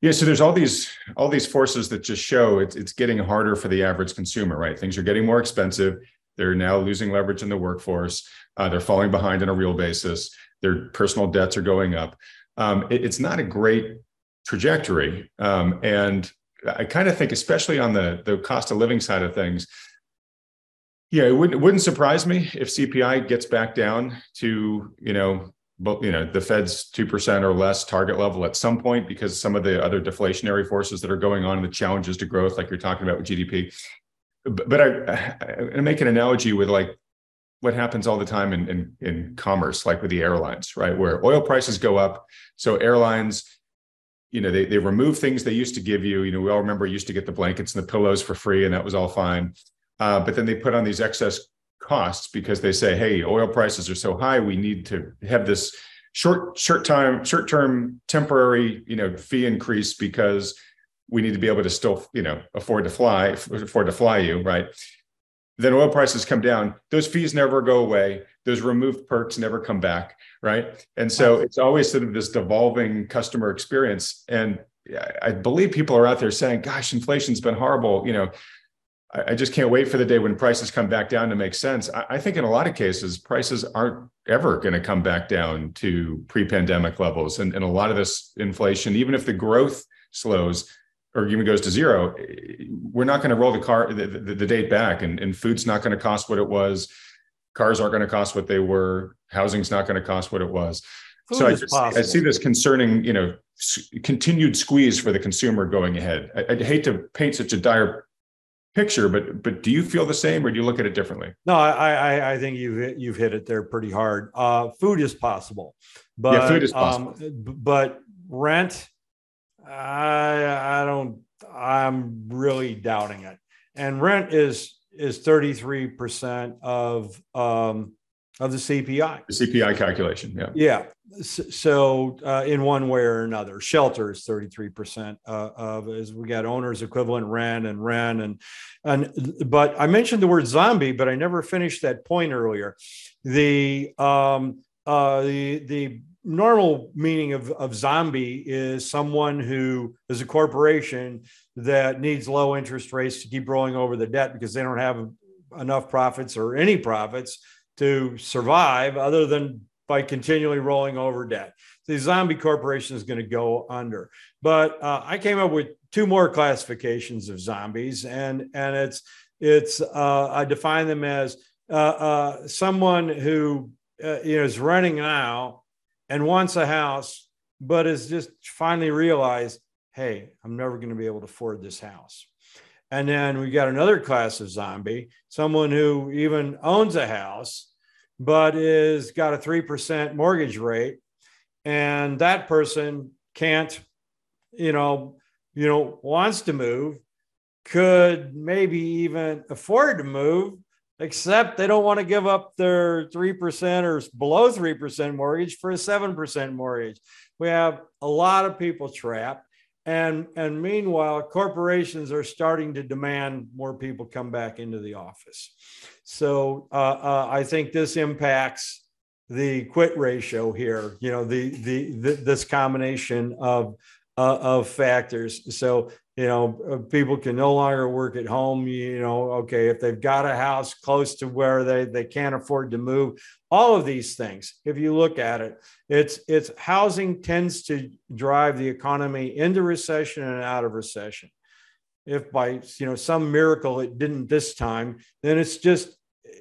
B: yeah, so there's all these all these forces that just show it's it's getting harder for the average consumer, right? Things are getting more expensive. They're now losing leverage in the workforce. Uh, they're falling behind on a real basis. Their personal debts are going up. Um, it, it's not a great trajectory. Um, and I kind of think, especially on the, the cost of living side of things, yeah, it wouldn't, it wouldn't surprise me if CPI gets back down to, you know, but you know the Fed's two percent or less target level at some point because some of the other deflationary forces that are going on and the challenges to growth, like you're talking about with GDP. But, but I, I make an analogy with like what happens all the time in, in, in commerce, like with the airlines, right? Where oil prices go up. So airlines, you know, they, they remove things they used to give you. You know, we all remember used to get the blankets and the pillows for free, and that was all fine. Uh, but then they put on these excess costs because they say, hey, oil prices are so high, we need to have this short, short time, short term, temporary, you know, fee increase because we need to be able to still, you know, afford to fly, afford to fly you, right? then oil prices come down. Those fees never go away. Those removed perks never come back right? And so it's always sort of this devolving customer experience. And i believe people are out there saying gosh inflation's been horrible you know i, just can't wait for the day when prices come back down to make sense I, think in a lot of cases prices aren't ever going to come back down to pre-pandemic levels and, and a lot of this inflation even if the growth slows or even goes to zero, we're not going to roll the car the, the, the date back, and, and food's not going to cost what it was. Cars aren't going to cost what they were. Housing's not going to cost what it was. Food so I, just, I, see this concerning, you know, s- continued squeeze for the consumer going ahead. I, would hate to paint such a dire picture, but but do you feel the same, or do you look at it differently?
A: No, I I, I think you've hit, you've hit it there pretty hard. Uh, food is possible, but
B: yeah, food is possible.
A: Um, but rent I I don't I'm really doubting it. And rent is is 33% of um of the CPI.
B: The CPI calculation, yeah.
A: Yeah. So uh, in one way or another, shelter is 33% uh, of as we got owners equivalent rent and rent and and but I mentioned the word zombie, but I never finished that point earlier. The um uh the the normal meaning of, of zombie is someone who is a corporation that needs low interest rates to keep rolling over the debt because they don't have enough profits or any profits to survive other than by continually rolling over debt. The zombie corporation is going to go under. But uh, I came up with two more classifications of zombies, and and it's it's uh, I define them as uh, uh someone who uh, you know is running out and wants a house, but has just finally realized, hey, I'm never going to be able to afford this house. And then we got another class of zombie, someone who even owns a house, but is got a 3% mortgage rate. And that person can't, you know, you know, wants to move, could maybe even afford to move, except they don't want to give up their 3% or below 3% mortgage for a 7% mortgage. We have a lot of people trapped. And, and meanwhile, corporations are starting to demand more people come back into the office. So uh, uh, I think this impacts the quit ratio here, you know, the, the, the this combination of, uh, of factors. So you know uh, people can no longer work at home you know okay if they've got a house close to where they they can't afford to move all of these things if you look at it it's it's housing tends to drive the economy into recession and out of recession. If by you know some miracle it didn't this time then it's just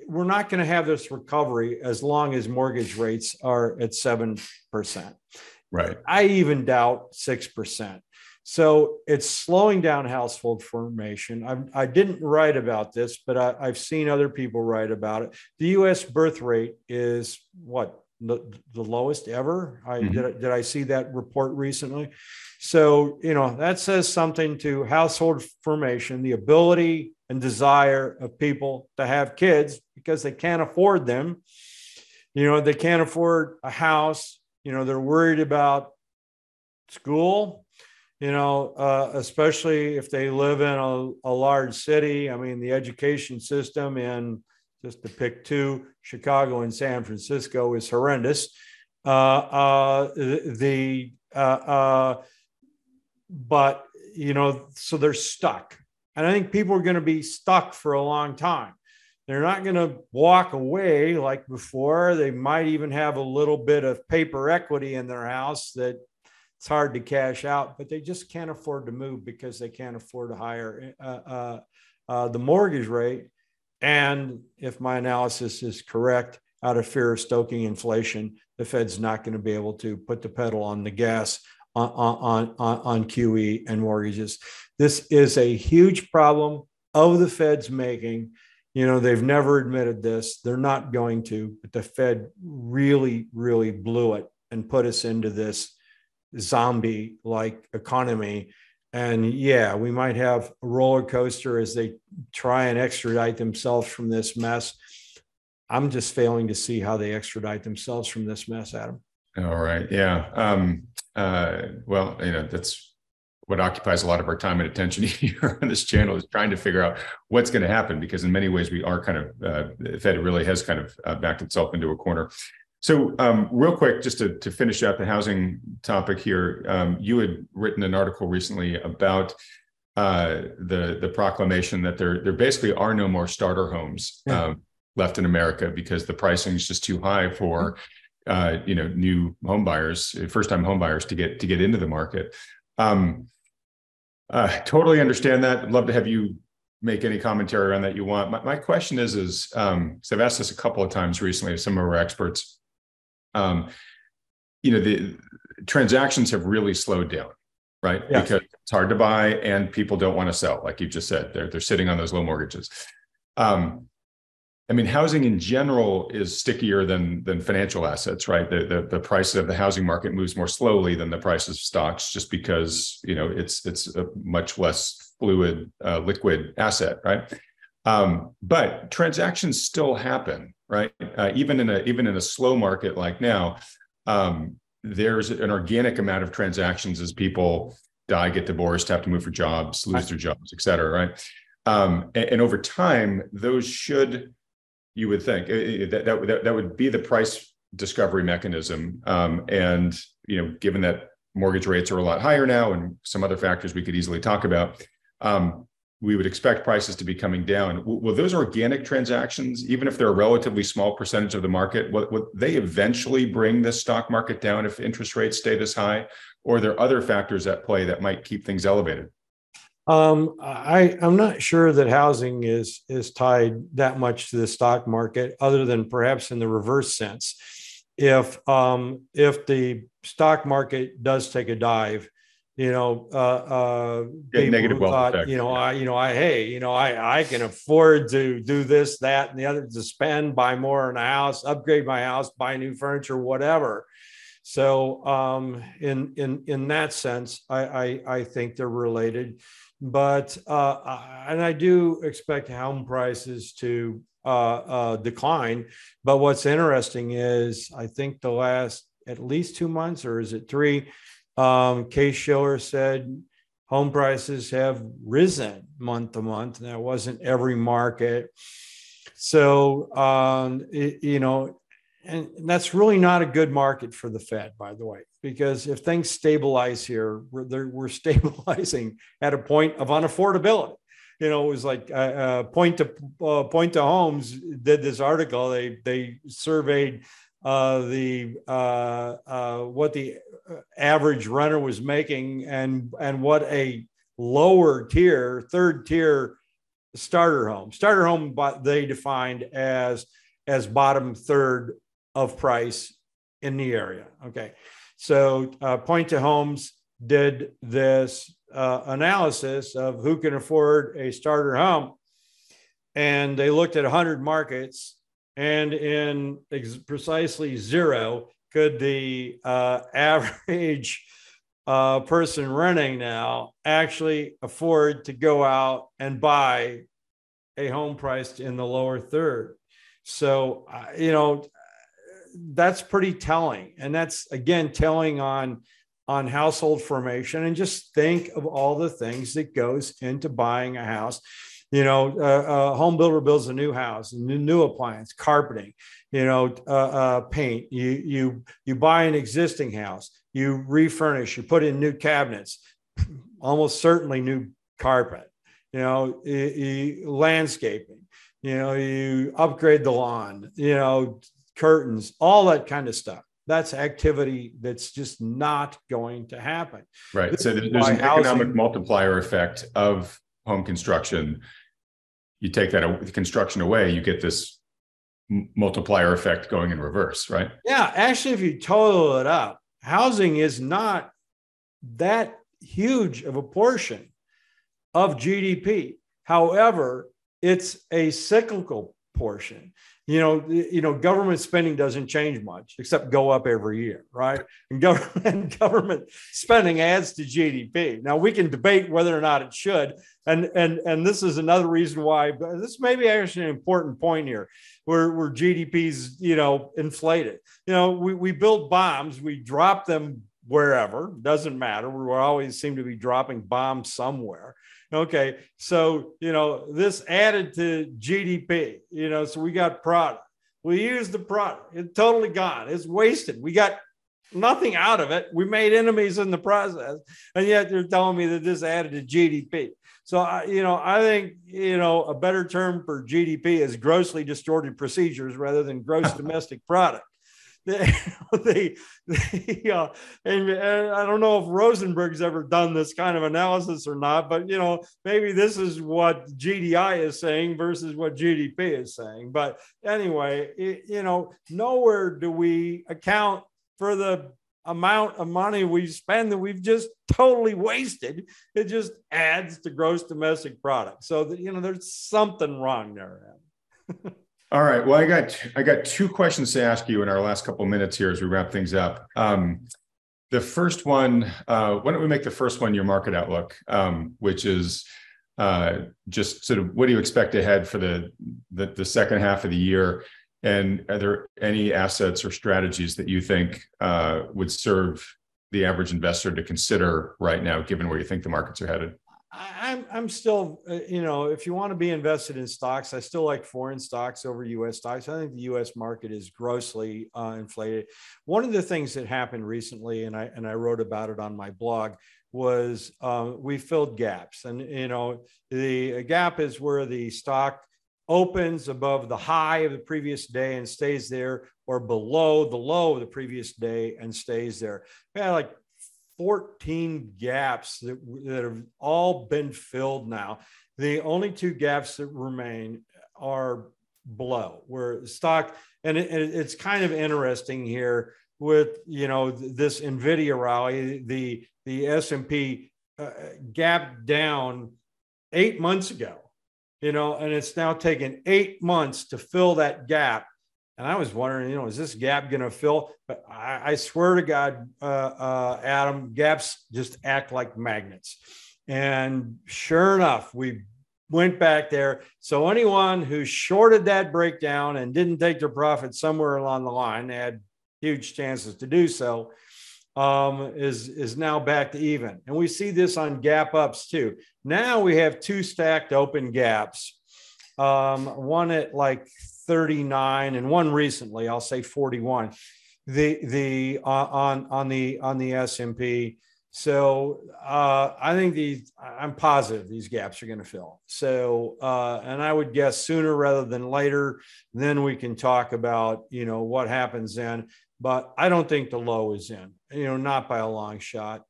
A: we're not going to have this recovery as long as mortgage rates are at 7%
B: right.
A: I even doubt 6% so it's slowing down household formation. I, I didn't write about this, but I, have seen other people write about it. The US birth rate is what? The, the lowest ever. I mm-hmm. did, did I see that report recently? So, you know, that says something to household formation, the ability and desire of people to have kids because they can't afford them. You know, they can't afford a house. You know, they're worried about school, you know, uh, especially if they live in a, a, large city. I mean, the education system in just to pick two, Chicago and San Francisco is horrendous. Uh, uh, the uh, uh, but you know, so they're stuck, and I think people are going to be stuck for a long time. They're not going to walk away like before. They might even have a little bit of paper equity in their house that it's hard to cash out, but they just can't afford to move because they can't afford to hire uh, uh, uh, the mortgage rate. And if my analysis is correct, out of fear of stoking inflation, the Fed's not going to be able to put the pedal on the gas on, on, on, on QE and mortgages. This is a huge problem of the Fed's making. You know, they've never admitted this. They're not going to, but the Fed really, really blew it and put us into this zombie like economy. And yeah, we might have a roller coaster as they try and extradite themselves from this mess. I'm just failing to see how they extradite themselves from this mess, Adam.
B: All right. Yeah. Um, uh, well, you know, that's what occupies a lot of our time and attention here on this channel is trying to figure out what's going to happen because in many ways we are kind of uh, the Fed really has kind of uh, backed itself into a corner. So, um, real quick, just to, to finish out the housing topic here, um, you had written an article recently about uh, the the proclamation that there there basically are no more starter homes yeah. um, left in America because the pricing is just too high for uh, you know new home buyers, first time home buyers to get to get into the market. Um, uh, totally understand that. I'd love to have you make any commentary on that you want. My, my question is is um, so I've asked this a couple of times recently some of our experts um, you know, the transactions have really slowed down, right? Yes. Because it's hard to buy and people don't want to sell, like you just said. They're they're sitting on those low mortgages. Um, I mean, housing in general is stickier than than financial assets, right? The, the the price of the housing market moves more slowly than the price of stocks, just because you know it's it's a much less fluid, uh, liquid asset, right? Um, but transactions still happen, right? Uh, even in a even in a slow market like now, um, there's an organic amount of transactions as people die, get divorced, have to move for jobs, lose their jobs, et cetera, right? Um, and, and, over time, those should, you would think, that, that, that would be the price discovery mechanism. Um, and, you know, given that mortgage rates are a lot higher now and some other factors we could easily talk about, um, we would expect prices to be coming down. Will those organic transactions, even if they're a relatively small percentage of the market, will, they eventually bring the stock market down if interest rates stay this high? Or are there other factors at play that might keep things elevated?
A: Um, I, I'm not sure that housing is is tied that much to the stock market, other than perhaps in the reverse sense. If um, if the stock market does take a dive, you know, uh, uh,
B: negative wealth thought, effect.
A: you know, I, you know, I, hey, you know, I, I can afford to do this, that, and the other to spend, buy more in a house, upgrade my house, buy new furniture, whatever. So, um, in in in that sense, I I, I think they're related, but uh, and I do expect home prices to uh, uh, decline. But what's interesting is I think the last at least two months, or is it three? Um, Case-Shiller said home prices have risen month to month, and that wasn't every market. So, um, it, you know, and that's really not a good market for the Fed, by the way, because if things stabilize here, we're, we're stabilizing at a point of unaffordability. You know, it was like uh, uh, point to uh, Point2Homes did this article. They they surveyed uh, the uh, uh, what the average renter was making and and what a lower tier, third tier starter home. Starter home, but they defined as as bottom third of price in the area. Okay, so uh, Point2Homes did this uh, analysis of who can afford a starter home, and they looked at 100 markets and in ex- precisely zero could the uh, average uh, person renting now actually afford to go out and buy a home priced in the lower third. So uh, you know that's pretty telling. And that's again telling on on household formation and just think of all the things that goes into buying a house you know, uh, a home builder builds a new house, a new, new appliance, carpeting, you know, uh, uh, paint. You you you buy an existing house, you refurnish, you put in new cabinets, almost certainly new carpet. You know, you, you, landscaping. You know, you upgrade the lawn. You know, curtains, all that kind of stuff that's activity that's just not going to happen.
B: Right. So there's an housing, economic multiplier effect of home construction you take that construction away, you get this multiplier effect going in reverse, right?
A: Yeah, actually, if you total it up, housing is not that huge of a portion of GDP. However, it's a cyclical portion. You know, you know, government spending doesn't change much except go up every year, right? And government government spending adds to GDP. Now we can debate whether or not it should, and and and this is another reason why. This may be actually an important point here, where where GDP's you know inflated. You know, we we build bombs, we drop them wherever doesn't matter. We always seem to be dropping bombs somewhere Okay. So, you know, this added to GDP, you know, so we got product. We used the product. It's totally gone. It's wasted. We got nothing out of it. We made enemies in the process. And yet they're telling me that this added to GDP. So, I, you know, I think, you know, a better term for GDP is grossly distorted procedures rather than gross domestic product. they, they, uh, and, and, I don't know if Rosenberg's ever done this kind of analysis or not, but you know, maybe this is what GDI is saying versus what GDP is saying. But anyway, it, you know, nowhere do we account for the amount of money we spend that we've just totally wasted. It just adds to gross domestic product. So that, you know, there's something wrong there.
B: All right. Well, I got I got two questions to ask you in our last couple minutes here as we wrap things up. Um, the first one, uh, why don't we make the first one your market outlook, um, which is uh, just sort of what do you expect ahead for the, the, the second half of the year, and are there any assets or strategies that you think uh, would serve the average investor to consider right now, given where you think the markets are headed?
A: I'm I'm still uh, you know if you want to be invested in stocks, I still like foreign stocks over U.S. stocks. I think the U.S. market is grossly uh, inflated. One of the things that happened recently, and I and I wrote about it on my blog, was uh, we filled gaps, and you know the gap is where the stock opens above the high of the previous day and stays there, or below the low of the previous day and stays there. Had like 14 gaps that, that have all been filled now. The only two gaps that remain are below where stock, and it, it's kind of interesting here with, you know, this NVIDIA rally, the, the S&P uh, gap down eight months ago, you know, and it's now taken eight months to fill that gap and I was wondering, you know, is this gap going to fill? But I, I, swear to God, uh, uh, Adam, gaps just act like magnets. And sure enough, we went back there. So anyone who shorted that breakdown and didn't take their profit somewhere along the line, had huge chances to do so, um, is, is now back to even. And we see this on gap ups too. Now we have two stacked open gaps. Um, one at like 39 and one recently, I'll say 41. The the uh, on on the on the S&P. So uh, I think these I'm positive these gaps are going to fill. So uh, and I would guess sooner rather than later. Then we can talk about you know what happens then. But I don't think the low is in. You know, not by a long shot.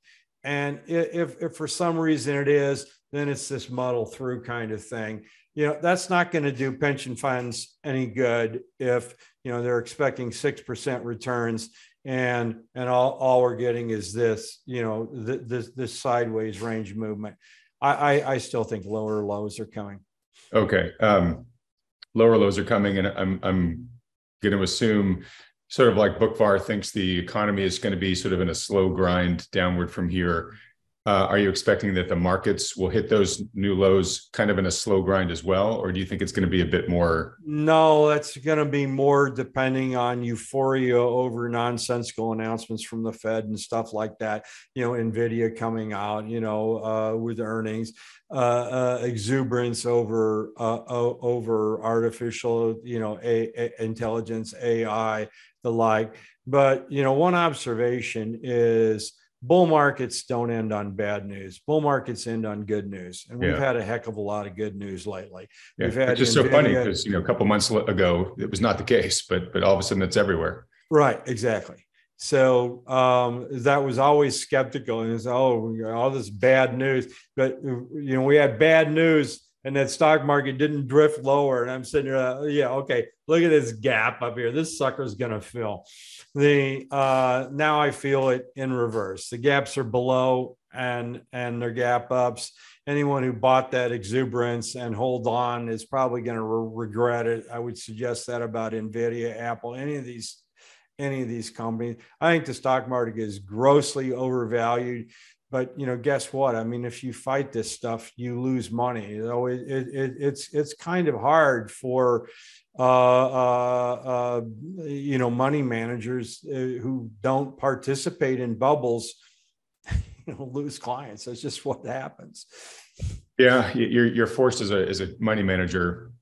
A: And if, if for some reason it is, then it's this muddle through kind of thing you know that's not going to do pension funds any good if you know they're expecting 6% returns. And and all, all we're getting is this you know th- this this sideways range movement. I, I, I still think lower lows are coming.
B: Okay um lower lows are coming and i'm i'm going to assume sort of like Boockvar thinks the economy is going to be sort of in a slow grind downward from here are you expecting that the markets will hit those new lows kind of in a slow grind as well, or do you think it's going to be a bit more?
A: No, that's going to be more depending on euphoria over nonsensical announcements from the Fed and stuff like that. You know, Nvidia coming out, you know, uh, with earnings, uh, uh exuberance over uh, over artificial, you know, a, a intelligence, AI, the like. But you know, one observation is bull markets don't end on bad news. Bull markets end on good news, and we've yeah. had a heck of a lot of good news lately.
B: Yeah. We've had it's just Nvidia, so funny because you know a couple months ago it was not the case, but but all of a sudden it's everywhere.
A: Right, exactly. So um, that was always skeptical, and it's oh all this bad news. But you know we had bad news and that stock market didn't drift lower. And I'm sitting there, uh, yeah, okay, look at this gap up here. This sucker's going to fill. The uh, now I feel it in reverse. The gaps are below and and they're gap ups. Anyone who bought that exuberance and hold on is probably going to re- regret it. I would suggest that about Nvidia, Apple, any of these any of these companies. I think the stock market is grossly overvalued but you know guess what? I mean if you fight this stuff you lose money. You know it, it, it's it's kind of hard for uh, uh, uh, you know money managers uh, who don't participate in bubbles you know lose clients. That's just what happens.
B: Yeah you're you're forced as a as a money manager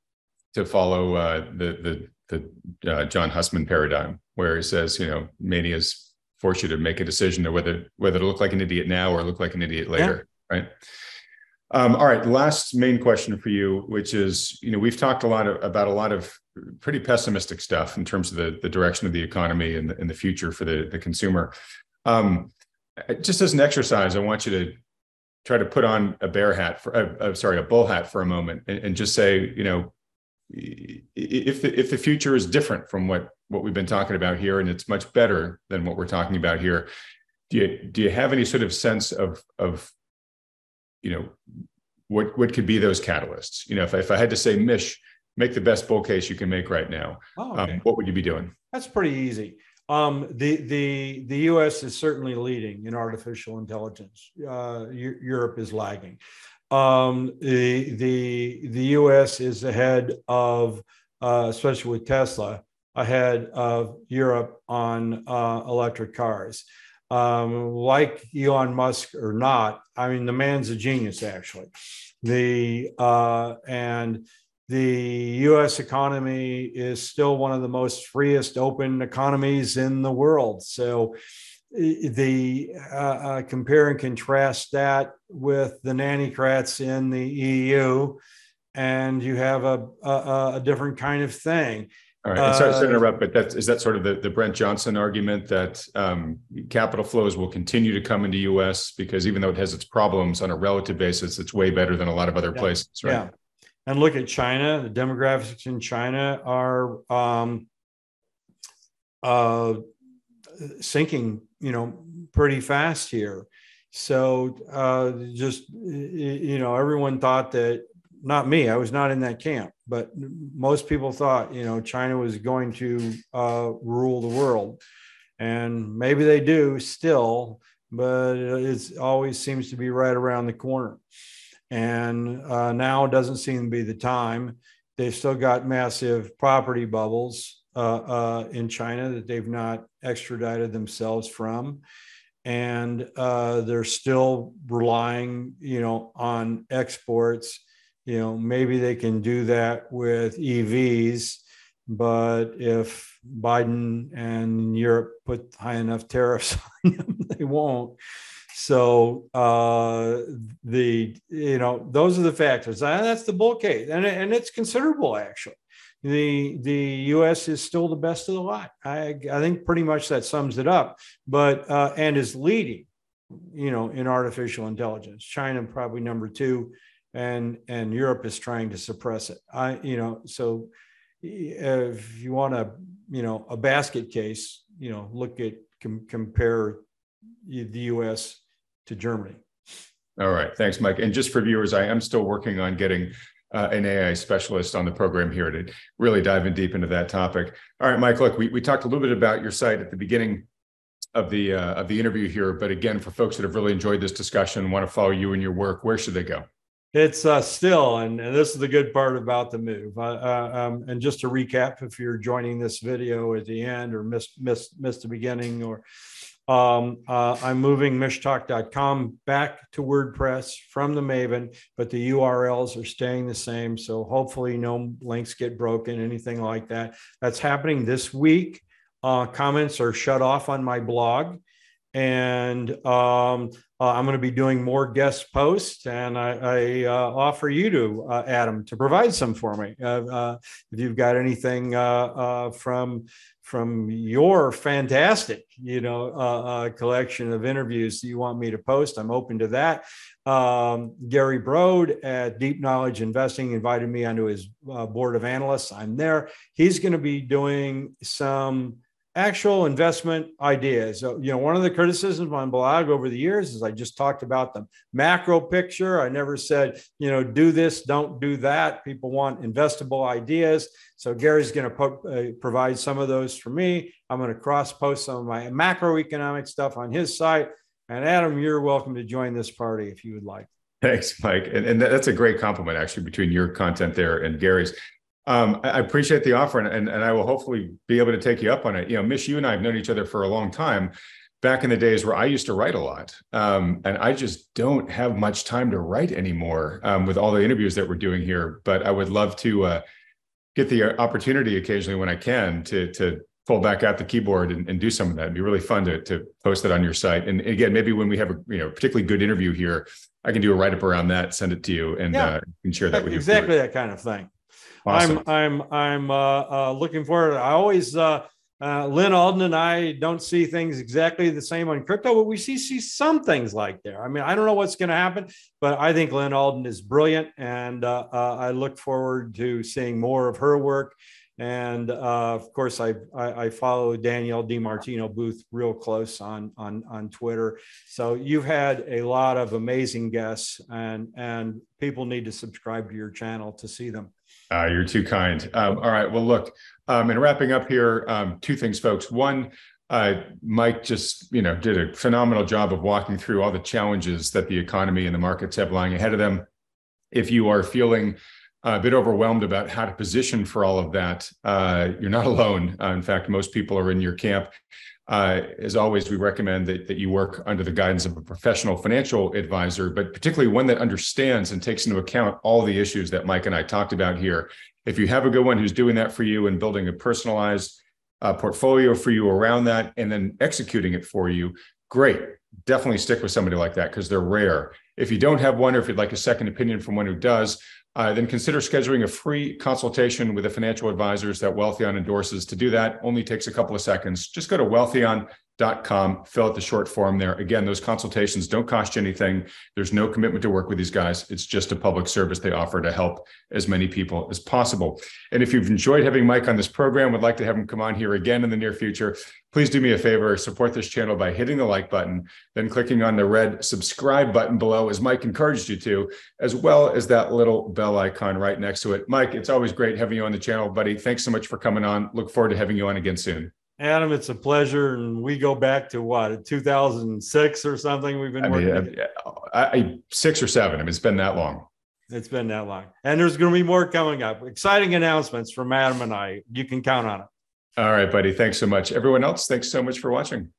B: to follow uh, the the the uh, John Hussman paradigm where he says you know mania is force you to make a decision to whether whether to look like an idiot now or look like an idiot later, yeah. right? Um, all right, last main question for you, which is, you know, we've talked a lot of, about a lot of pretty pessimistic stuff in terms of the, the direction of the economy and the, and the future for the, the consumer. Um, just as an exercise, I want you to try to put on a bear hat for, uh, uh, sorry, a bull hat for a moment, and, and just say, you know, if the, if the future is different from what what we've been talking about here and it's much better than what we're talking about here do you do you have any sort of sense of of you know what what could be those catalysts you know if, if i had to say mish make the best bull case you can make right now oh, um, okay. um, what would you be doing
A: that's pretty easy um, the the the U.S. is certainly leading in artificial intelligence. Uh, Europe is lagging um, the the the U.S. is ahead of, uh, especially with Tesla, ahead of Europe on uh, electric cars. Um, like Elon Musk or not, I mean the man's a genius actually. The uh, and the U.S. economy is still one of the most freest open economies in the world. So the uh, uh, compare and contrast that with the nannycrats in the EU, and you have a, a, a different kind of thing.
B: All right. and sorry to uh, interrupt, but that's is that sort of the, the Brent Johnson argument that um, capital flows will continue to come into U.S. because even though it has its problems on a relative basis, it's way better than a lot of other
A: yeah.
B: places, right? Yeah.
A: And look at China. The demographics in China are um, uh, sinking you know, pretty fast here. So uh, just, you know, everyone thought that, not me, I was not in that camp, but most people thought, you know, China was going to uh, rule the world. And maybe they do still, but it always seems to be right around the corner. And uh, now doesn't seem to be the time. They've still got massive property bubbles uh, uh, in China that they've not extradited themselves from. And uh, they're still relying, you know, on exports. You know, maybe they can do that with EVs, but if Biden and Europe put high enough tariffs on them, they won't. So uh, the you know those are the factors. That's the bull case, and and it's considerable actually the the U.S. is still the best of the lot. I I think pretty much that sums it up. But uh, and is leading, you know, in artificial intelligence. China probably number two, and and Europe is trying to suppress it. I you know so if you want a you know a basket case, you know, look at com- compare the U.S. to Germany.
B: All right, thanks, Mike. And just for viewers, I am still working on getting uh, an AI specialist on the program here to really dive in deep into that topic. All right, Mike. Look, we, we talked a little bit about your site at the beginning of the uh, of the interview here, but again, for folks that have really enjoyed this discussion, want to follow you and your work, where should they go?
A: It's uh, still, and, and, this is the good part about the move. Uh, uh, um, and just to recap, if you're joining this video at the end or missed missed missed the beginning or um, uh, I'm moving mishtalk.com back to WordPress from the Maven, but the URLs are staying the same. So hopefully, no links get broken, anything like that. That's happening this week. Uh, comments are shut off on my blog. And um, uh, I'm going to be doing more guest posts, and I, I uh, offer you to uh, Adam to provide some for me. Uh, uh, if you've got anything uh, from from your fantastic, you know, collection of interviews that you want me to post, I'm open to that. Um, Gary Brode at Deep Knowledge Investing invited me onto his board of analysts. I'm there. He's going to be doing some actual investment ideas. So, you know, one of the criticisms on blog over the years is I just talked about the macro picture. I never said, you know, do this, don't do that. People want investable ideas. So Gary's going to po- uh, provide some of those for me. I'm going to cross post some of my macroeconomic stuff on his site. And Adam, you're welcome to join this party if you would like.
B: Thanks, Mike. And, and that's a great compliment, actually, between your content there and Gary's. Um, I appreciate the offer, and, and, and I will hopefully be able to take you up on it. You know, Mish, you and I have known each other for a long time. Back in the days where I used to write a lot, um, and I just don't have much time to write anymore um, with all the interviews that we're doing here. But I would love to uh, get the opportunity occasionally when I can to to pull back out the keyboard and, and, do some of that. It'd be really fun to, to post it on your site. And again, maybe when we have a you know particularly good interview here, I can do a write up around that, send it to you, and yeah, uh, can share that with
A: you. Exactly that kind of thing. Awesome. I'm I'm I'm uh, uh, looking forward. I always uh, uh, Lyn Alden and I don't see things exactly the same on crypto, but we see see some things like there. I mean, I don't know what's going to happen, but I think Lyn Alden is brilliant, and uh, uh, I look forward to seeing more of her work. And uh, of course, I, I, I follow Danielle DiMartino Booth real close on on on Twitter. So you've had a lot of amazing guests, and and people need to subscribe to your channel to see them.
B: Uh, you're too kind. Um, all right. Well, look, um, and wrapping up here, um, two things, folks. One, uh, Mike just you know did a phenomenal job of walking through all the challenges that the economy and the markets have lying ahead of them. If you are feeling a bit overwhelmed about how to position for all of that, uh, you're not alone. Uh, in fact, most people are in your camp. Uh, as always, we recommend that, that you work under the guidance of a professional financial advisor, but particularly one that understands and takes into account all the issues that Mike and I talked about here. If you have a good one who's doing that for you and building a personalized uh, portfolio for you around that and then executing it for you, great. Definitely stick with somebody like that because they're rare. If you don't have one or if you'd like a second opinion from one who does, uh, then consider scheduling a free consultation with the financial advisors that Wealthion endorses. To do that, only takes a couple of seconds. Just go to Wealthion com. Fill out the short form there. Again, those consultations don't cost you anything. There's no commitment to work with these guys. It's just a public service they offer to help as many people as possible. And if you've enjoyed having Mike on this program, would like to have him come on here again in the near future, please do me a favor, support this channel by hitting the like button, then clicking on the red subscribe button below, as Mike encouraged you to, as well as that little bell icon right next to it. Mike, it's always great having you on the channel, buddy. Thanks so much for coming on. Look forward to having you on again soon.
A: Adam, it's a pleasure. And we go back to what, 2006 or something? We've been I working.
B: Mean, I, I, six or seven. I mean, it's been that long.
A: It's been that long. And there's going to be more coming up. Exciting announcements from Adam and I. You can count on it.
B: All right, buddy. Thanks so much. Everyone else, thanks so much for watching.